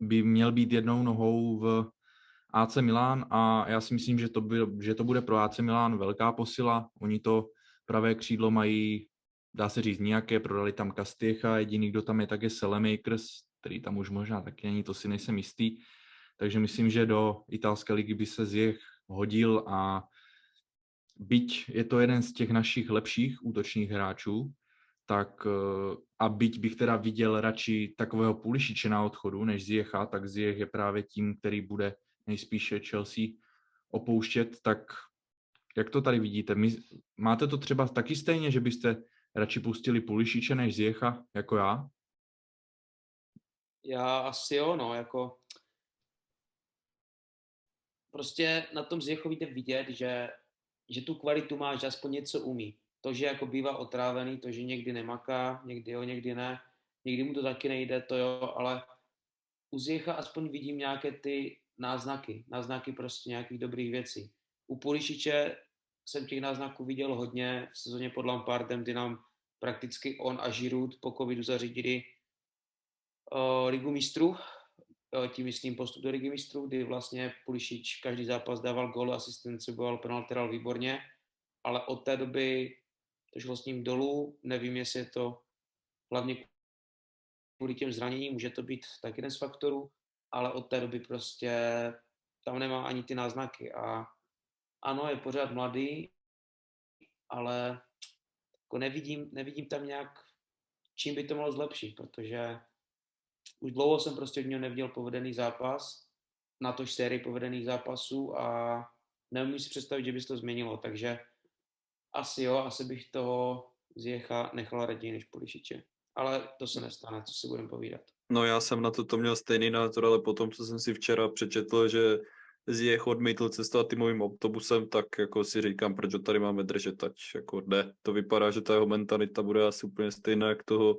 by měl být jednou nohou v AC Milan a já si myslím, že to, by, že to bude pro AC Milan velká posila. Oni to pravé křídlo mají, dá se říct, nějaké, prodali tam Kastiecha, jediný, kdo tam je, tak je Selemakers, který tam už možná taky není, to si nejsem jistý. Takže myslím, že do italské ligy by se Zjech hodil a byť je to jeden z těch našich lepších útočních hráčů, tak eh, a byť bych teda viděl radši takového Pulišiče na odchodu, než Ziecha, tak Ziech je právě tím, který bude nejspíše Chelsea opouštět, tak jak to tady vidíte? My, máte to třeba taky stejně, že byste radši pustili Pulišiče než Ziecha, jako já? Já asi jo, no, jako prostě na tom Ziechovi jde vidět, že, že tu kvalitu má, že aspoň něco umí. To, že jako bývá otrávený, to, že někdy nemaká, někdy jo, někdy ne, někdy mu to taky nejde, to jo, ale u Ziecha aspoň vidím nějaké ty náznaky, náznaky prostě nějakých dobrých věcí. U Pulišiče jsem těch náznaků viděl hodně v sezóně pod Lampardem, kdy nám prakticky on a Giroud po covidu zařídili uh, ligu mistrů, uh, tím myslím postup do ligy mistrů, kdy vlastně Pulišič každý zápas dával gol, asistenci, bojoval penalteral výborně, ale od té doby to šlo s ním dolů, nevím, jestli je to hlavně kvůli těm zraněním, může to být tak jeden z faktorů, ale od té doby prostě tam nemá ani ty náznaky a ano, je pořád mladý, ale jako nevidím, nevidím tam nějak, čím by to mohlo zlepšit, protože už dlouho jsem prostě od něho neviděl povedený zápas, na tož sérii povedených zápasů a neumím si představit, že by se to změnilo, takže asi jo, asi bych toho Zjecha nechal raději než Polišiče. Ale to se nestane, co si budeme povídat. No já jsem na to, to měl stejný názor, ale potom, co jsem si včera přečetl, že Zjech odmítl cestovat týmovým autobusem, tak jako si říkám, proč ho tady máme držet, ať jako jde. To vypadá, že ta jeho mentalita bude asi úplně stejná jak toho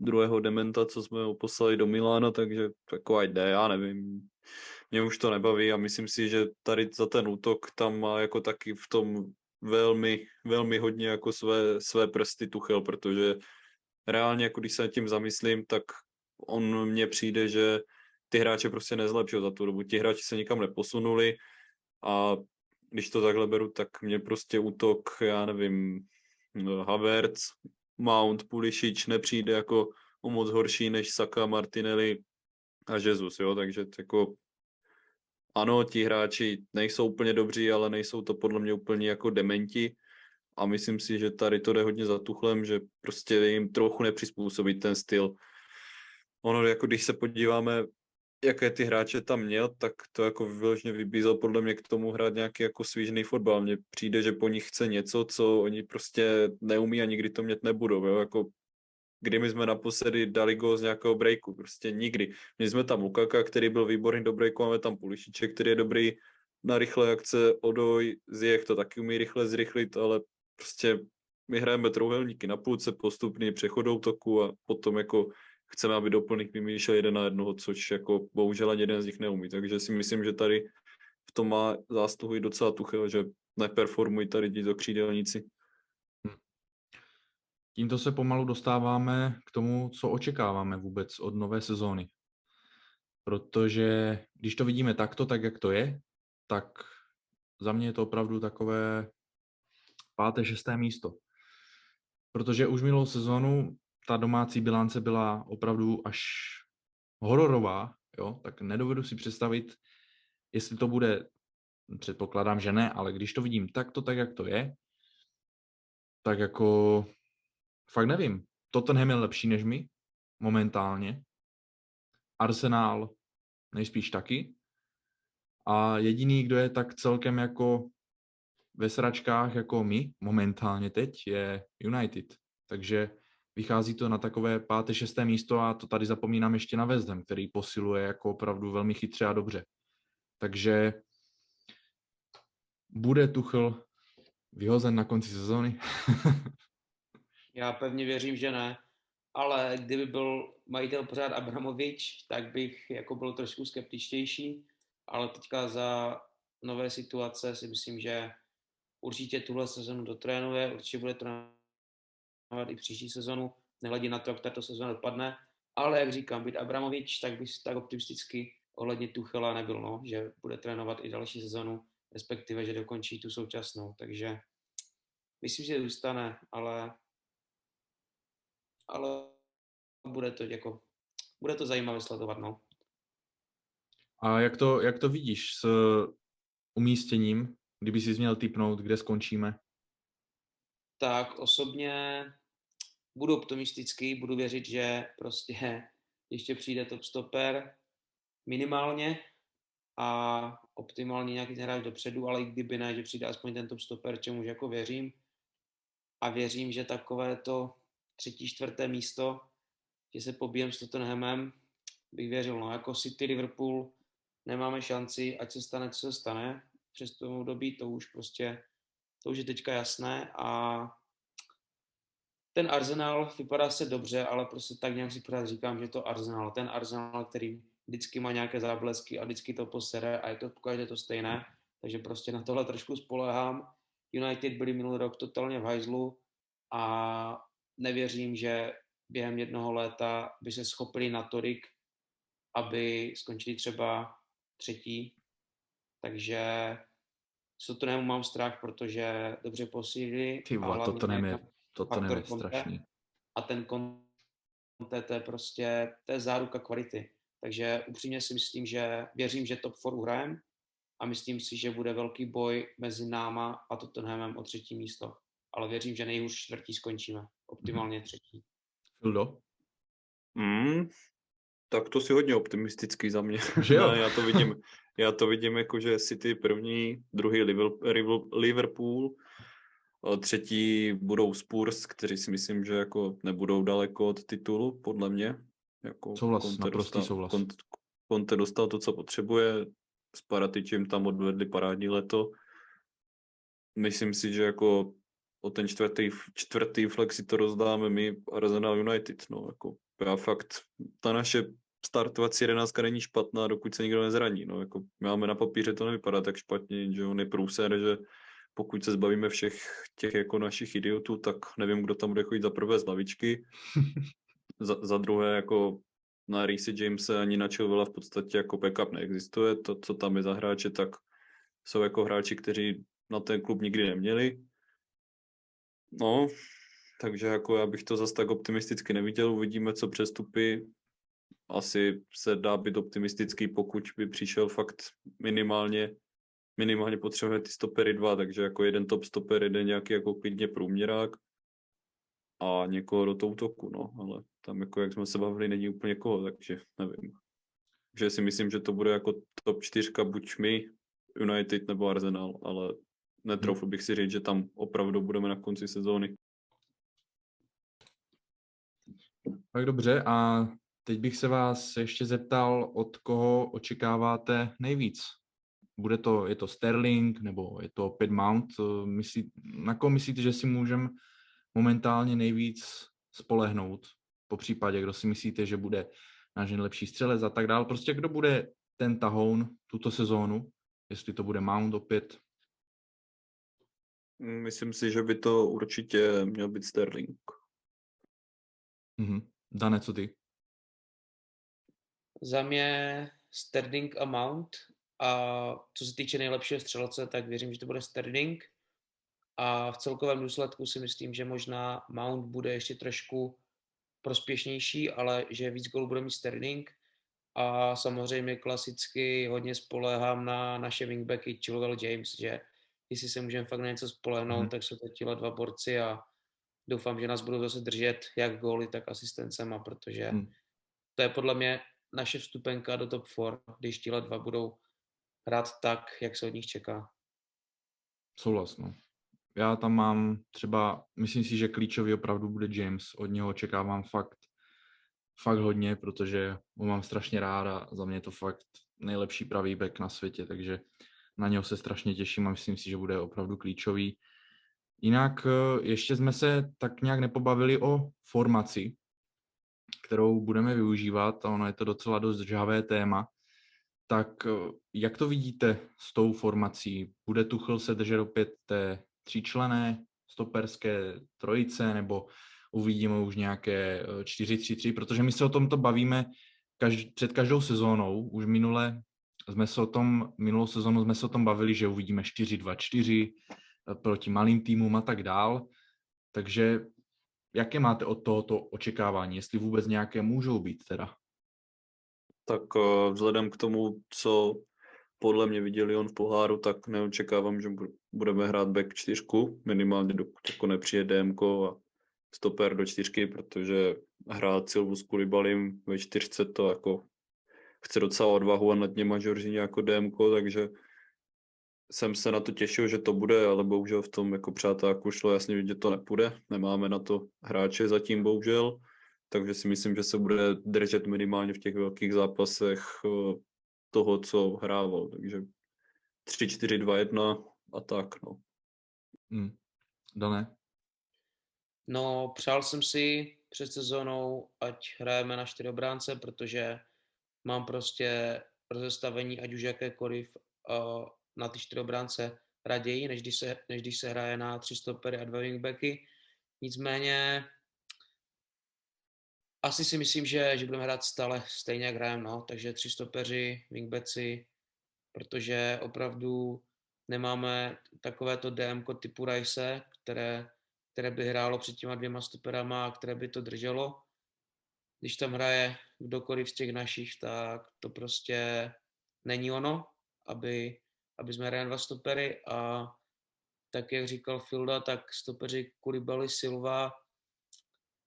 druhého dementa, co jsme ho poslali do Milána, takže jako ať jde, já nevím. Mě už to nebaví a myslím si, že tady za ten útok tam má jako taky v tom velmi, velmi hodně jako své, své prsty Tuchel, protože reálně, jako když se tím zamyslím, tak on mně přijde, že ty hráče prostě nezlepšil za tu dobu. Ti hráči se nikam neposunuli a když to takhle beru, tak mě prostě útok, já nevím, Havertz, Mount, Pulišič nepřijde jako o moc horší než Saka, Martinelli a Jesus, jo, takže jako ano, ti hráči nejsou úplně dobří, ale nejsou to podle mě úplně jako dementi a myslím si, že tady to jde hodně za tuchlem, že prostě jim trochu nepřizpůsobit ten styl. Ono, jako když se podíváme, jaké ty hráče tam měl, tak to jako vyloženě vybízel podle mě k tomu hrát nějaký jako svížný fotbal. Mně přijde, že po nich chce něco, co oni prostě neumí a nikdy to mít nebudou. Jo? Jako kdy my jsme naposledy dali gol z nějakého breaku, prostě nikdy. My jsme tam Lukaka, který byl výborný do breaku, máme tam Pulišiče, který je dobrý na rychlé akce, Odoj, Zjech to taky umí rychle zrychlit, ale prostě my hrajeme trouhelníky na půlce, postupný přechodou toku a potom jako chceme, aby doplněk vymýšlel jeden na jednoho, což jako bohužel ani jeden z nich neumí. Takže si myslím, že tady v tom má zásluhu i docela Tuchel, že neperformují tady ti křídelníci. Tímto se pomalu dostáváme k tomu, co očekáváme vůbec od nové sezóny. Protože když to vidíme takto, tak jak to je, tak za mě je to opravdu takové páté, šesté místo. Protože už minulou sezónu ta domácí bilance byla opravdu až hororová, jo, tak nedovedu si představit, jestli to bude, předpokládám, že ne, ale když to vidím takto, tak jak to je, tak jako fakt nevím. Tottenham je lepší než my momentálně. Arsenal nejspíš taky. A jediný, kdo je tak celkem jako ve sračkách jako my momentálně teď, je United. Takže vychází to na takové páté, šesté místo a to tady zapomínám ještě na Ham, který posiluje jako opravdu velmi chytře a dobře. Takže bude Tuchl vyhozen na konci sezóny? Já pevně věřím, že ne, ale kdyby byl majitel pořád Abramovič, tak bych jako byl trošku skeptičtější, ale teďka za nové situace si myslím, že určitě tuhle sezonu dotrénuje, určitě bude trénovat i příští sezonu, nehledě na to, jak tato sezona dopadne, ale jak říkám, být Abramovič, tak bych tak optimisticky ohledně Tuchela nebyl, no, že bude trénovat i další sezonu, respektive, že dokončí tu současnou, takže myslím, že zůstane, ale ale bude to jako, bude to zajímavé sledovat, no. A jak to, jak to vidíš s umístěním, kdyby si měl typnout, kde skončíme? Tak osobně budu optimistický, budu věřit, že prostě ještě přijde top stopper minimálně a optimálně nějaký ten hráč dopředu, ale i kdyby ne, že přijde aspoň ten top stopper, čemu jako věřím. A věřím, že takové to třetí, čtvrté místo, že se pobijem s Tottenhamem, bych věřil, no jako City, Liverpool, nemáme šanci, ať se stane, co se stane, přes tomu dobí, to už prostě, to už je teďka jasné a ten Arsenal vypadá se dobře, ale prostě tak nějak si pořád říkám, že to Arsenal, ten Arsenal, který vždycky má nějaké záblesky a vždycky to posere a je to pokaždé to stejné, takže prostě na tohle trošku spolehám. United byli minulý rok totálně v hajzlu a nevěřím, že během jednoho léta by se schopili natolik, aby skončili třeba třetí. Takže s to mám strach, protože dobře posílili. Ty vole, to, to je, to, to je strašný. A ten Conte, to je prostě, to je záruka kvality. Takže upřímně si myslím, že věřím, že top 4 uhrajem a myslím si, že bude velký boj mezi náma a Tottenhamem o třetí místo. Ale věřím, že nejhůř čtvrtí skončíme. Optimálně třetí. Fildo? Mm, tak to si hodně optimistický za mě. Že jo? já to vidím, já to vidím jako, že City první, druhý Liverpool, třetí budou Spurs, kteří si myslím, že jako nebudou daleko od titulu, podle mě. Jako souhlas, Conte naprostý dostal, souhlas. Conte, Conte dostal to, co potřebuje, s Paratičem tam odvedli parádní leto. Myslím si, že jako o ten čtvrtý, čtvrtý flex si to rozdáme my Arsenal United. No, jako já fakt, ta naše startovací jedenáctka není špatná, dokud se nikdo nezraní. No, jako máme na papíře, to nevypadá tak špatně, že on je průser, že pokud se zbavíme všech těch jako našich idiotů, tak nevím, kdo tam bude chodit za prvé z lavičky. za, za druhé, jako na Reese Jamese ani na Chilwella v podstatě jako backup neexistuje. To, co tam je za hráče, tak jsou jako hráči, kteří na ten klub nikdy neměli. No, takže jako já bych to zase tak optimisticky neviděl. Uvidíme, co přestupy. Asi se dá být optimistický, pokud by přišel fakt minimálně minimálně potřebuje ty stopery dva, takže jako jeden top stoper, jeden nějaký jako klidně průměrák a někoho do toho útoku, no, ale tam jako jak jsme se bavili, není úplně koho, takže nevím. že si myslím, že to bude jako top čtyřka, buď my, United nebo Arsenal, ale netroufl bych si říct, že tam opravdu budeme na konci sezóny. Tak dobře a teď bych se vás ještě zeptal, od koho očekáváte nejvíc? Bude to, je to Sterling nebo je to opět Mount? Myslí, na koho myslíte, že si můžeme momentálně nejvíc spolehnout? Po případě, kdo si myslíte, že bude náš nejlepší střelec a tak dál. Prostě kdo bude ten tahoun tuto sezónu? Jestli to bude Mount opět, Myslím si, že by to určitě měl být Sterling. Mm-hmm. Dane, co ty? Za mě Sterling a Mount. A co se týče nejlepšího střelce, tak věřím, že to bude Sterling. A v celkovém důsledku si myslím, že možná Mount bude ještě trošku prospěšnější, ale že víc gólů bude mít Sterling. A samozřejmě klasicky hodně spoléhám na naše wingbacky Chilwell James, že jestli se můžeme fakt na něco spolehnout, mm. tak jsou to tihle dva borci a doufám, že nás budou zase držet jak góly, tak asistencema, protože mm. to je podle mě naše vstupenka do top 4, když tihle dva budou hrát tak, jak se od nich čeká. Souhlas, no. já tam mám třeba, myslím si, že klíčový opravdu bude James. Od něho očekávám fakt, fakt hodně, protože ho mám strašně rád a za mě je to fakt nejlepší pravý back na světě, takže na něho se strašně těším a myslím si, že bude opravdu klíčový. Jinak eh, ještě jsme se tak nějak nepobavili o formaci, kterou budeme využívat a ono je to docela dost žhavé téma. Tak eh, jak to vidíte s tou formací? Bude Tuchl se držet opět té tříčlené stoperské trojice nebo uvidíme už nějaké 4-3-3, eh, protože my se o tomto bavíme každ- před každou sezónou. Už minule jsme se o tom, minulou sezónu jsme se o tom bavili, že uvidíme 4-2-4 eh, proti malým týmům a tak dál. Takže jaké máte od tohoto očekávání, jestli vůbec nějaké můžou být teda? Tak eh, vzhledem k tomu, co podle mě viděli on v poháru, tak neočekávám, že budeme hrát back čtyřku, minimálně dokud jako nepřijde DMK a stoper do čtyřky, protože hrát Silvu s Kulibalim ve čtyřce to jako chce docela odvahu a nad něma Žoržině jako DMK, takže jsem se na to těšil, že to bude, ale bohužel v tom jako přátelku šlo jasně vidět, že to nepůjde. Nemáme na to hráče zatím bohužel, takže si myslím, že se bude držet minimálně v těch velkých zápasech eh, toho, co hrával. Takže 3, 4, 2, 1 a tak, no. Hmm. Dané? No, přál jsem si před sezónou, ať hrajeme na čtyři obránce, protože mám prostě rozestavení, ať už jakékoliv, uh, na ty čtyři obránce raději, než když, se, než když se hraje na tři stopery a dva wingbacky. Nicméně asi si myslím, že, že budeme hrát stále stejně, jak hrajeme, no. takže tři stopeři, wingbacki, protože opravdu nemáme takovéto DM typu Rice, které, které by hrálo před těma dvěma stoperama a které by to drželo. Když tam hraje kdokoliv z těch našich, tak to prostě není ono, aby, aby jsme hráli dva stopery a tak, jak říkal Filda, tak stopeři Kuribali Silva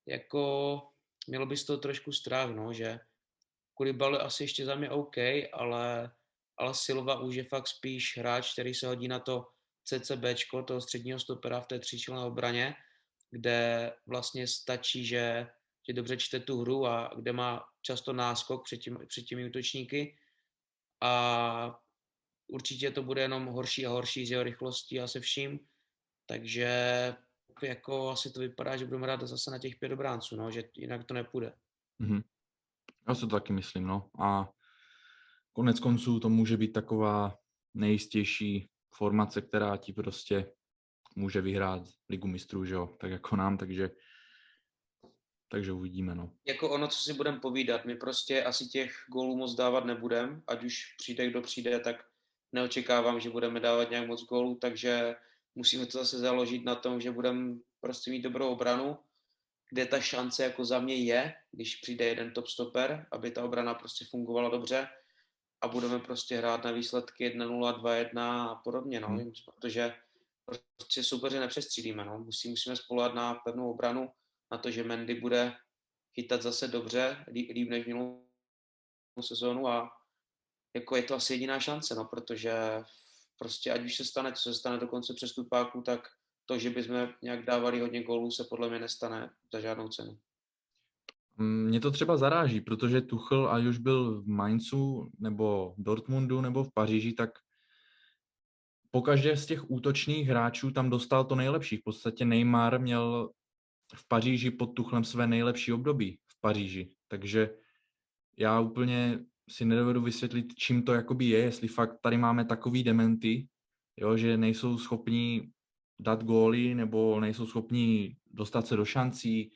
jako mělo by z toho trošku strach, no, že Kuribali asi ještě za mě OK, ale, ale Silva už je fakt spíš hráč, který se hodí na to CCB, toho středního stopera v té tříčlenné obraně, kde vlastně stačí, že, že dobře čte tu hru a kde má často náskok před, tím, před těmi útočníky. A určitě to bude jenom horší a horší z jeho rychlostí a se vším, takže jako asi to vypadá, že budeme hrát zase na těch pět obránců, no, že jinak to nepůjde. Mm-hmm. Já si to taky myslím, no. A konec konců to může být taková nejistější formace, která ti prostě může vyhrát ligu mistrů, že jo, tak jako nám, takže takže uvidíme, no. Jako ono, co si budeme povídat, my prostě asi těch gólů moc dávat nebudeme, ať už přijde, kdo přijde, tak neočekávám, že budeme dávat nějak moc gólů, takže musíme to zase založit na tom, že budeme prostě mít dobrou obranu, kde ta šance jako za mě je, když přijde jeden top stopper, aby ta obrana prostě fungovala dobře a budeme prostě hrát na výsledky 1-0, 2-1 a podobně, no, hmm. protože prostě soupeře nepřestřílíme, no. Musí, musíme spolehat na pevnou obranu, na to, že Mendy bude chytat zase dobře, líp, líp než minulou sezónu a jako je to asi jediná šance, no, protože prostě ať už se stane, co se stane do konce přestupáku, tak to, že bychom nějak dávali hodně gólů, se podle mě nestane za žádnou cenu. Mě to třeba zaráží, protože Tuchl, ať už byl v Mainzu, nebo Dortmundu, nebo v Paříži, tak po každé z těch útočných hráčů tam dostal to nejlepší. V podstatě Neymar měl v Paříži pod Tuchlem své nejlepší období v Paříži. Takže já úplně si nedovedu vysvětlit, čím to jakoby je, jestli fakt tady máme takový dementy, jo, že nejsou schopní dát góly nebo nejsou schopní dostat se do šancí,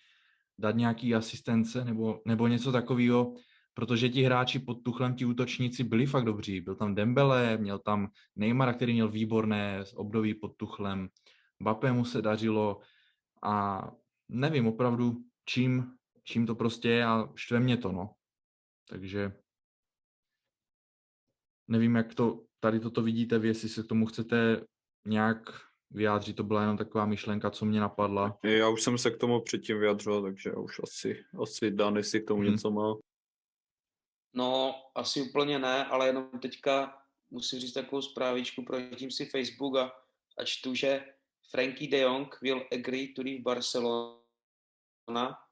dát nějaký asistence nebo, nebo něco takového, protože ti hráči pod Tuchlem, ti útočníci byli fakt dobří. Byl tam Dembele, měl tam Neymara, který měl výborné období pod Tuchlem, Mbappé mu se dařilo a nevím opravdu, čím, čím to prostě je a štve mě to, no. Takže Nevím, jak to tady toto vidíte vy, jestli se k tomu chcete nějak vyjádřit, to byla jenom taková myšlenka, co mě napadla. Já už jsem se k tomu předtím vyjadřoval, takže už asi, asi Dan, jestli k tomu hmm. něco má. No, asi úplně ne, ale jenom teďka musím říct takovou zprávičku, projítím si Facebook a, a čtu, že Frankie de Jong will agree to leave Barcelona,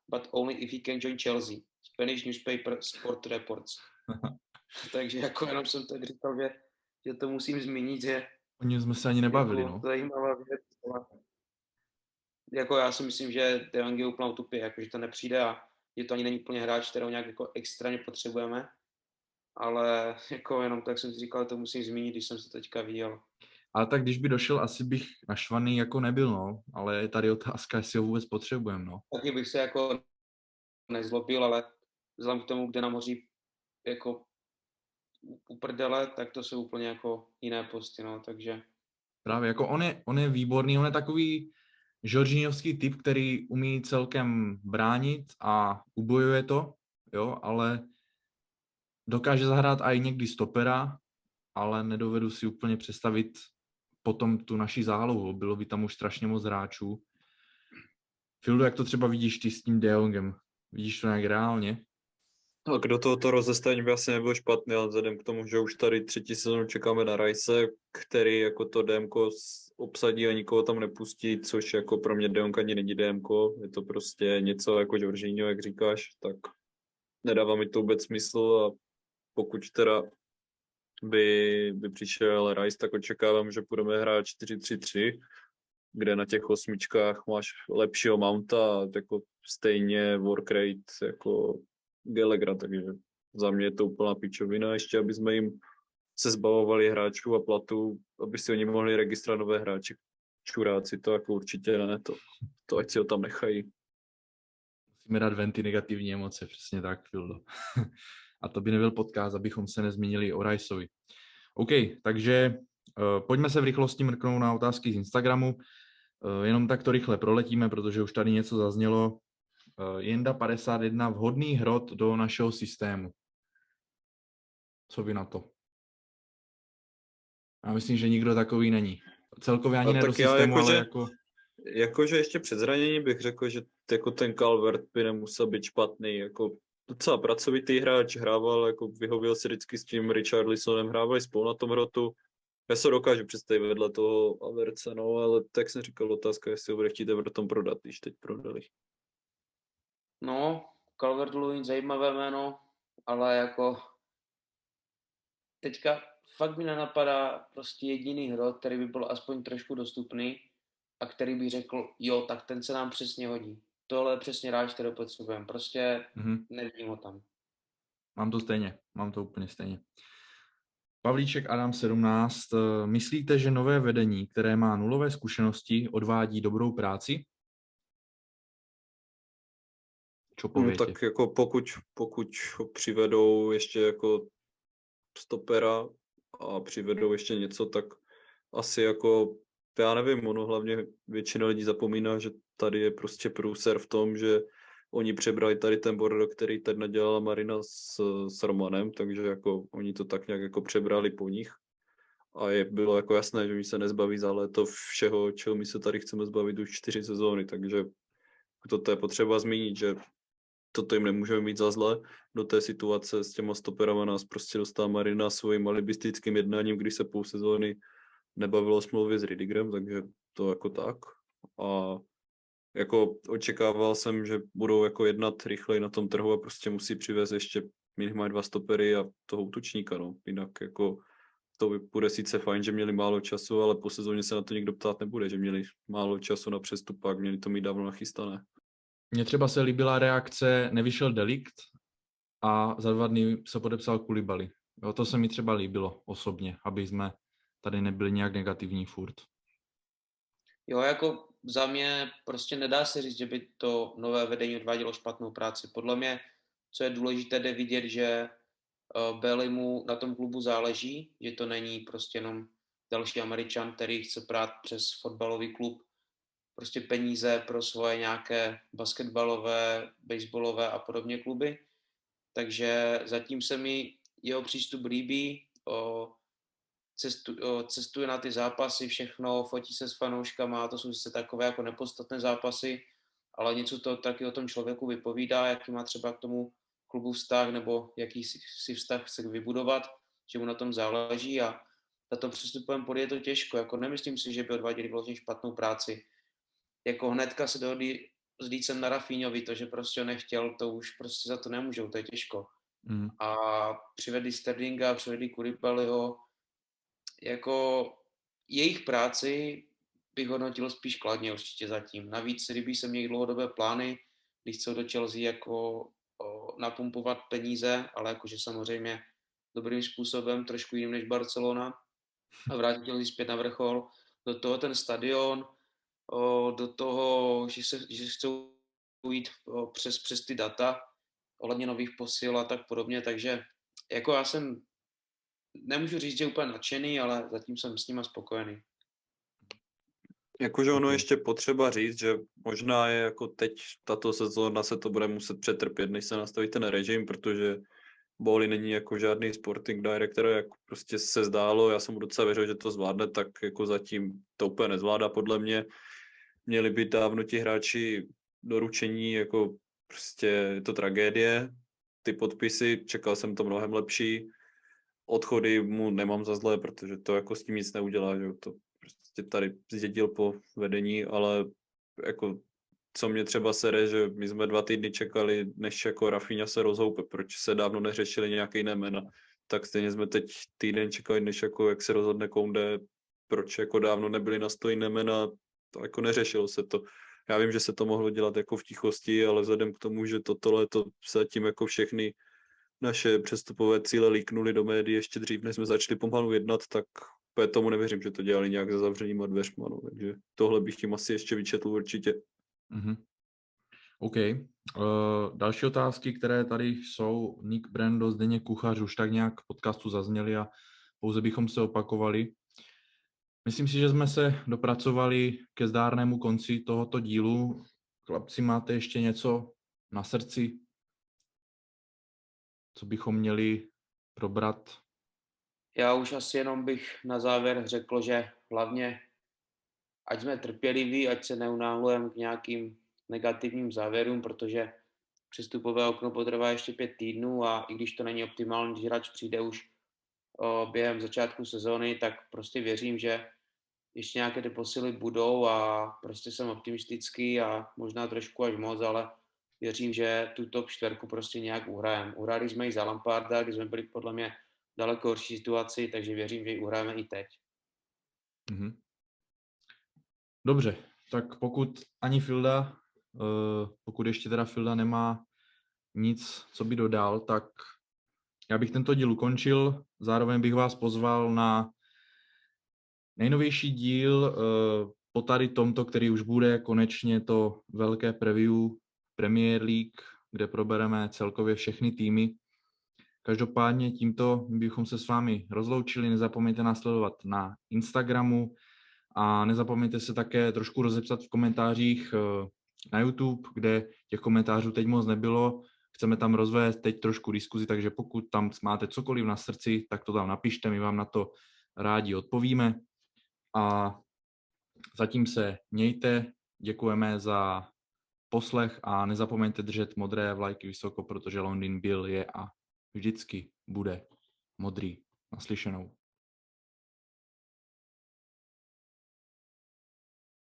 but only if he can join Chelsea. Spanish newspaper Sport Reports. Takže jako jenom jsem tak říkal, že, že to musím zmínit, že O něm jsme se ani nebavili, jako no. zajímavá věc. Jako já si myslím, že De Jong je úplná utopie, jako že to nepřijde a že to ani není úplně hráč, kterého nějak jako extrémně potřebujeme. Ale jako jenom tak jsem si říkal, to musím zmínit, když jsem se teďka viděl. Ale tak když by došel, asi bych naštvaný jako nebyl, no. Ale je tady otázka, jestli ho vůbec potřebujeme, no. Taky bych se jako nezlobil, ale vzhledem k tomu, kde nám hoří jako u prdele, tak to jsou úplně jako jiné posty, no, takže Právě, jako on je, on je výborný, on je takový Žoržíňovský typ, který umí celkem bránit a ubojuje to, jo, ale dokáže zahrát i někdy stopera, ale nedovedu si úplně představit potom tu naši zálohu. Bylo by tam už strašně moc hráčů. Fildu, jak to třeba vidíš ty s tím De Jongem? Vidíš to nějak reálně? Tak do tohoto rozestavení by asi nebyl špatný, ale vzhledem k tomu, že už tady třetí sezónu čekáme na Rice, který jako to DMko s- obsadí a nikoho tam nepustí, což jako pro mě DMK ani není DMko, je to prostě něco jako Jorginho, jak říkáš, tak nedává mi to vůbec smysl a pokud teda by, by přišel Rice, tak očekávám, že budeme hrát 4-3-3, kde na těch osmičkách máš lepšího mounta a jako stejně work rate jako Gallagher, takže za mě je to úplná pičovina, ještě aby jsme jim se zbavovali hráčů a platů, aby si oni mohli registrovat nové hráče. Čuráci to jako určitě ne, to, to ať si ho tam nechají. Musíme dát ven ty negativní emoce, přesně tak, Fildo. a to by nebyl podcast, abychom se nezmínili o Riceovi. OK, takže uh, pojďme se v rychlosti mrknout na otázky z Instagramu. Uh, jenom tak to rychle proletíme, protože už tady něco zaznělo. Uh, Jenda 51, vhodný hrot do našeho systému. Co vy na to? Já myslím, že nikdo takový není. Celkově ani A ne do systému, ale jakože- jako... Jakože ještě před zraněním bych řekl, že jako ten Calvert by nemusel být špatný, jako docela pracovitý hráč, hrával, jako vyhověl si vždycky s tím Richarlisonem, hrávali spolu na tom hrotu. Já se dokážu představit vedle toho Averce, no, ale tak jsem říkal, otázka, jestli ho bude chtít Everton prodat, když teď prodali. No, Calvert Lewin, zajímavé jméno, ale jako teďka fakt mi nenapadá prostě jediný hro, který by byl aspoň trošku dostupný a který by řekl, jo, tak ten se nám přesně hodí. Tohle je přesně hráč, který potřebujeme. Prostě Mhm. nevidím ho tam. Mám to stejně, mám to úplně stejně. Pavlíček Adam 17. eh, Myslíte, že nové vedení, které má nulové zkušenosti, odvádí dobrou práci? Čo No, tak jako pokud, pokud ho přivedou ještě jako stopera a přivedou ještě něco, tak asi jako, já nevím, ono hlavně většina lidí zapomíná, že tady je prostě průser v tom, že oni přebrali tady ten bordo, který teď nadělala Marina s, s Romanem, takže jako oni to tak nějak jako přebrali po nich. A je, bylo jako jasné, že mi se nezbaví za léto všeho, čeho my se tady chceme zbavit už čtyři sezóny, takže toto je potřeba zmínit, že toto jim nemůžeme mít za zle. Do té situace s těma stoperama nás prostě dostala Marina svým alibistickým jednáním, když se půl sezóny nebavilo o smlouvě s Ridigrem, takže to jako tak. A jako očekával jsem, že budou jako jednat rychleji na tom trhu a prostě musí přivést ještě minimálně dva stopery a toho útočníka, no. Jinak jako to bude sice fajn, že měli málo času, ale po sezóně se na to nikdo ptát nebude, že měli málo času na přestupák, měli to mít dávno nachystané. Mně třeba se líbila reakce, nevyšel delikt a za dva dny se podepsal Kulibali. Jo, to se mi třeba líbilo osobně, aby jsme tady nebyli nějak negativní furt. Jo, jako za mě prostě nedá se říct, že by to nové vedení odvádělo špatnou práci. Podle mě, co je důležité, jde vidět, že uh, Bailey mu na tom klubu záleží, že to není prostě jenom další Američan, který chce prát přes fotbalový klub prostě peníze pro svoje nějaké basketbalové, baseballové a podobně kluby. Takže zatím se mi jeho přístup líbí. O, cestu, o, cestuje na ty zápasy, všechno, fotí se s fanouškama, to jsou se takové jako nepodstatné zápasy, ale něco to taky o tom člověku vypovídá, jaký má třeba k tomu klubu vztah, nebo jaký si, vztah chce vybudovat, že mu na tom záleží a na tom přestupovém poli je to těžko. Jako nemyslím si, že by odváděli vlastně špatnou práci. Jako hnedka se dohodli s Lícem na Rafíňovi, to, že prostě nechtěl, to už prostě za to nemůžou, to je těžko. Mm. A přivedli Sterlinga, přivedli Kuripeliho. Jako jejich práci bych hodnotil spíš kladně určitě zatím. Navíc, kdyby se měli dlouhodobé plány, když chcou do Chelsea jako o, napumpovat peníze, ale jakože samozřejmě dobrým způsobem, trošku jiným než Barcelona a vrátit Chelsea zpět na vrchol. Do toho ten stadion, do toho, že, se, že chcou jít přes, přes ty data ohledně nových posil a tak podobně, takže jako já jsem, nemůžu říct, že úplně nadšený, ale zatím jsem s nima spokojený. Jakože ono ještě potřeba říct, že možná je jako teď tato sezóna se to bude muset přetrpět, než se nastaví ten režim, protože Boli není jako žádný sporting director, jak prostě se zdálo, já jsem docela věřil, že to zvládne, tak jako zatím to úplně nezvládá podle mě. Měli být dávno ti hráči doručení, jako prostě to tragédie. Ty podpisy, čekal jsem to mnohem lepší. Odchody mu nemám za zlé, protože to jako s tím nic neudělá, že to prostě tady zdědil po vedení, ale jako co mě třeba sere, že my jsme dva týdny čekali, než jako Rafinha se rozhoupe, proč se dávno neřešili nějaké jiné jména. Tak stejně jsme teď týden čekali, než jako jak se rozhodne Kounde, proč jako dávno nebyli na sto jiné jména, to jako neřešilo se to. Já vím, že se to mohlo dělat jako v tichosti, ale vzhledem k tomu, že toto se tím jako všechny naše přestupové cíle líknuly do médií ještě dřív, než jsme začali pomalu jednat, tak úplně tomu nevěřím, že to dělali nějak za zavřenýma dveřma, no. takže tohle bych jim asi ještě vyčetl určitě. Mm-hmm. OK. Uh, další otázky, které tady jsou, Nick Brando, Zdeněk Kuchař, už tak nějak v podcastu zazněli a pouze bychom se opakovali. Myslím si, že jsme se dopracovali ke zdárnému konci tohoto dílu. Chlapci, máte ještě něco na srdci, co bychom měli probrat? Já už asi jenom bych na závěr řekl, že hlavně ať jsme trpěliví, ať se neunáhlujeme k nějakým negativním závěrům, protože přestupové okno potrvá ještě pět týdnů a i když to není optimální, když hráč přijde už o, během začátku sezóny, tak prostě věřím, že ještě nějaké ty posily budou a prostě jsem optimistický a možná trošku až moc, ale věřím, že tu top čtverku prostě nějak uhrajeme. Uhráli jsme ji za Lamparda, kdy jsme byli podle mě daleko horší situaci, takže věřím, že ji uhrajeme i teď. Mm-hmm. Dobře, tak pokud ani Filda, uh, pokud ještě teda Filda nemá nic, co by dodal, tak já bych tento díl ukončil. Zároveň bych vás pozval na nejnovější díl uh, po tady tomto, který už bude konečně to velké preview Premier League, kde probereme celkově všechny týmy. Každopádně tímto bychom se s vámi rozloučili. Nezapomeňte nás sledovat na Instagramu a nezapomeňte se také trošku rozepsat v komentářích eh, na YouTube, kde těch komentářů teď moc nebylo. Chceme tam rozvést teď trošku diskuzi, takže pokud tam máte cokoliv na srdci, tak to tam napište, my vám na to rádi odpovíme. A zatím se mějte, děkujeme za poslech a nezapomeňte držet modré vlajky vysoko, protože Londýn byl, je a vždycky bude modrý. Naslyšenou.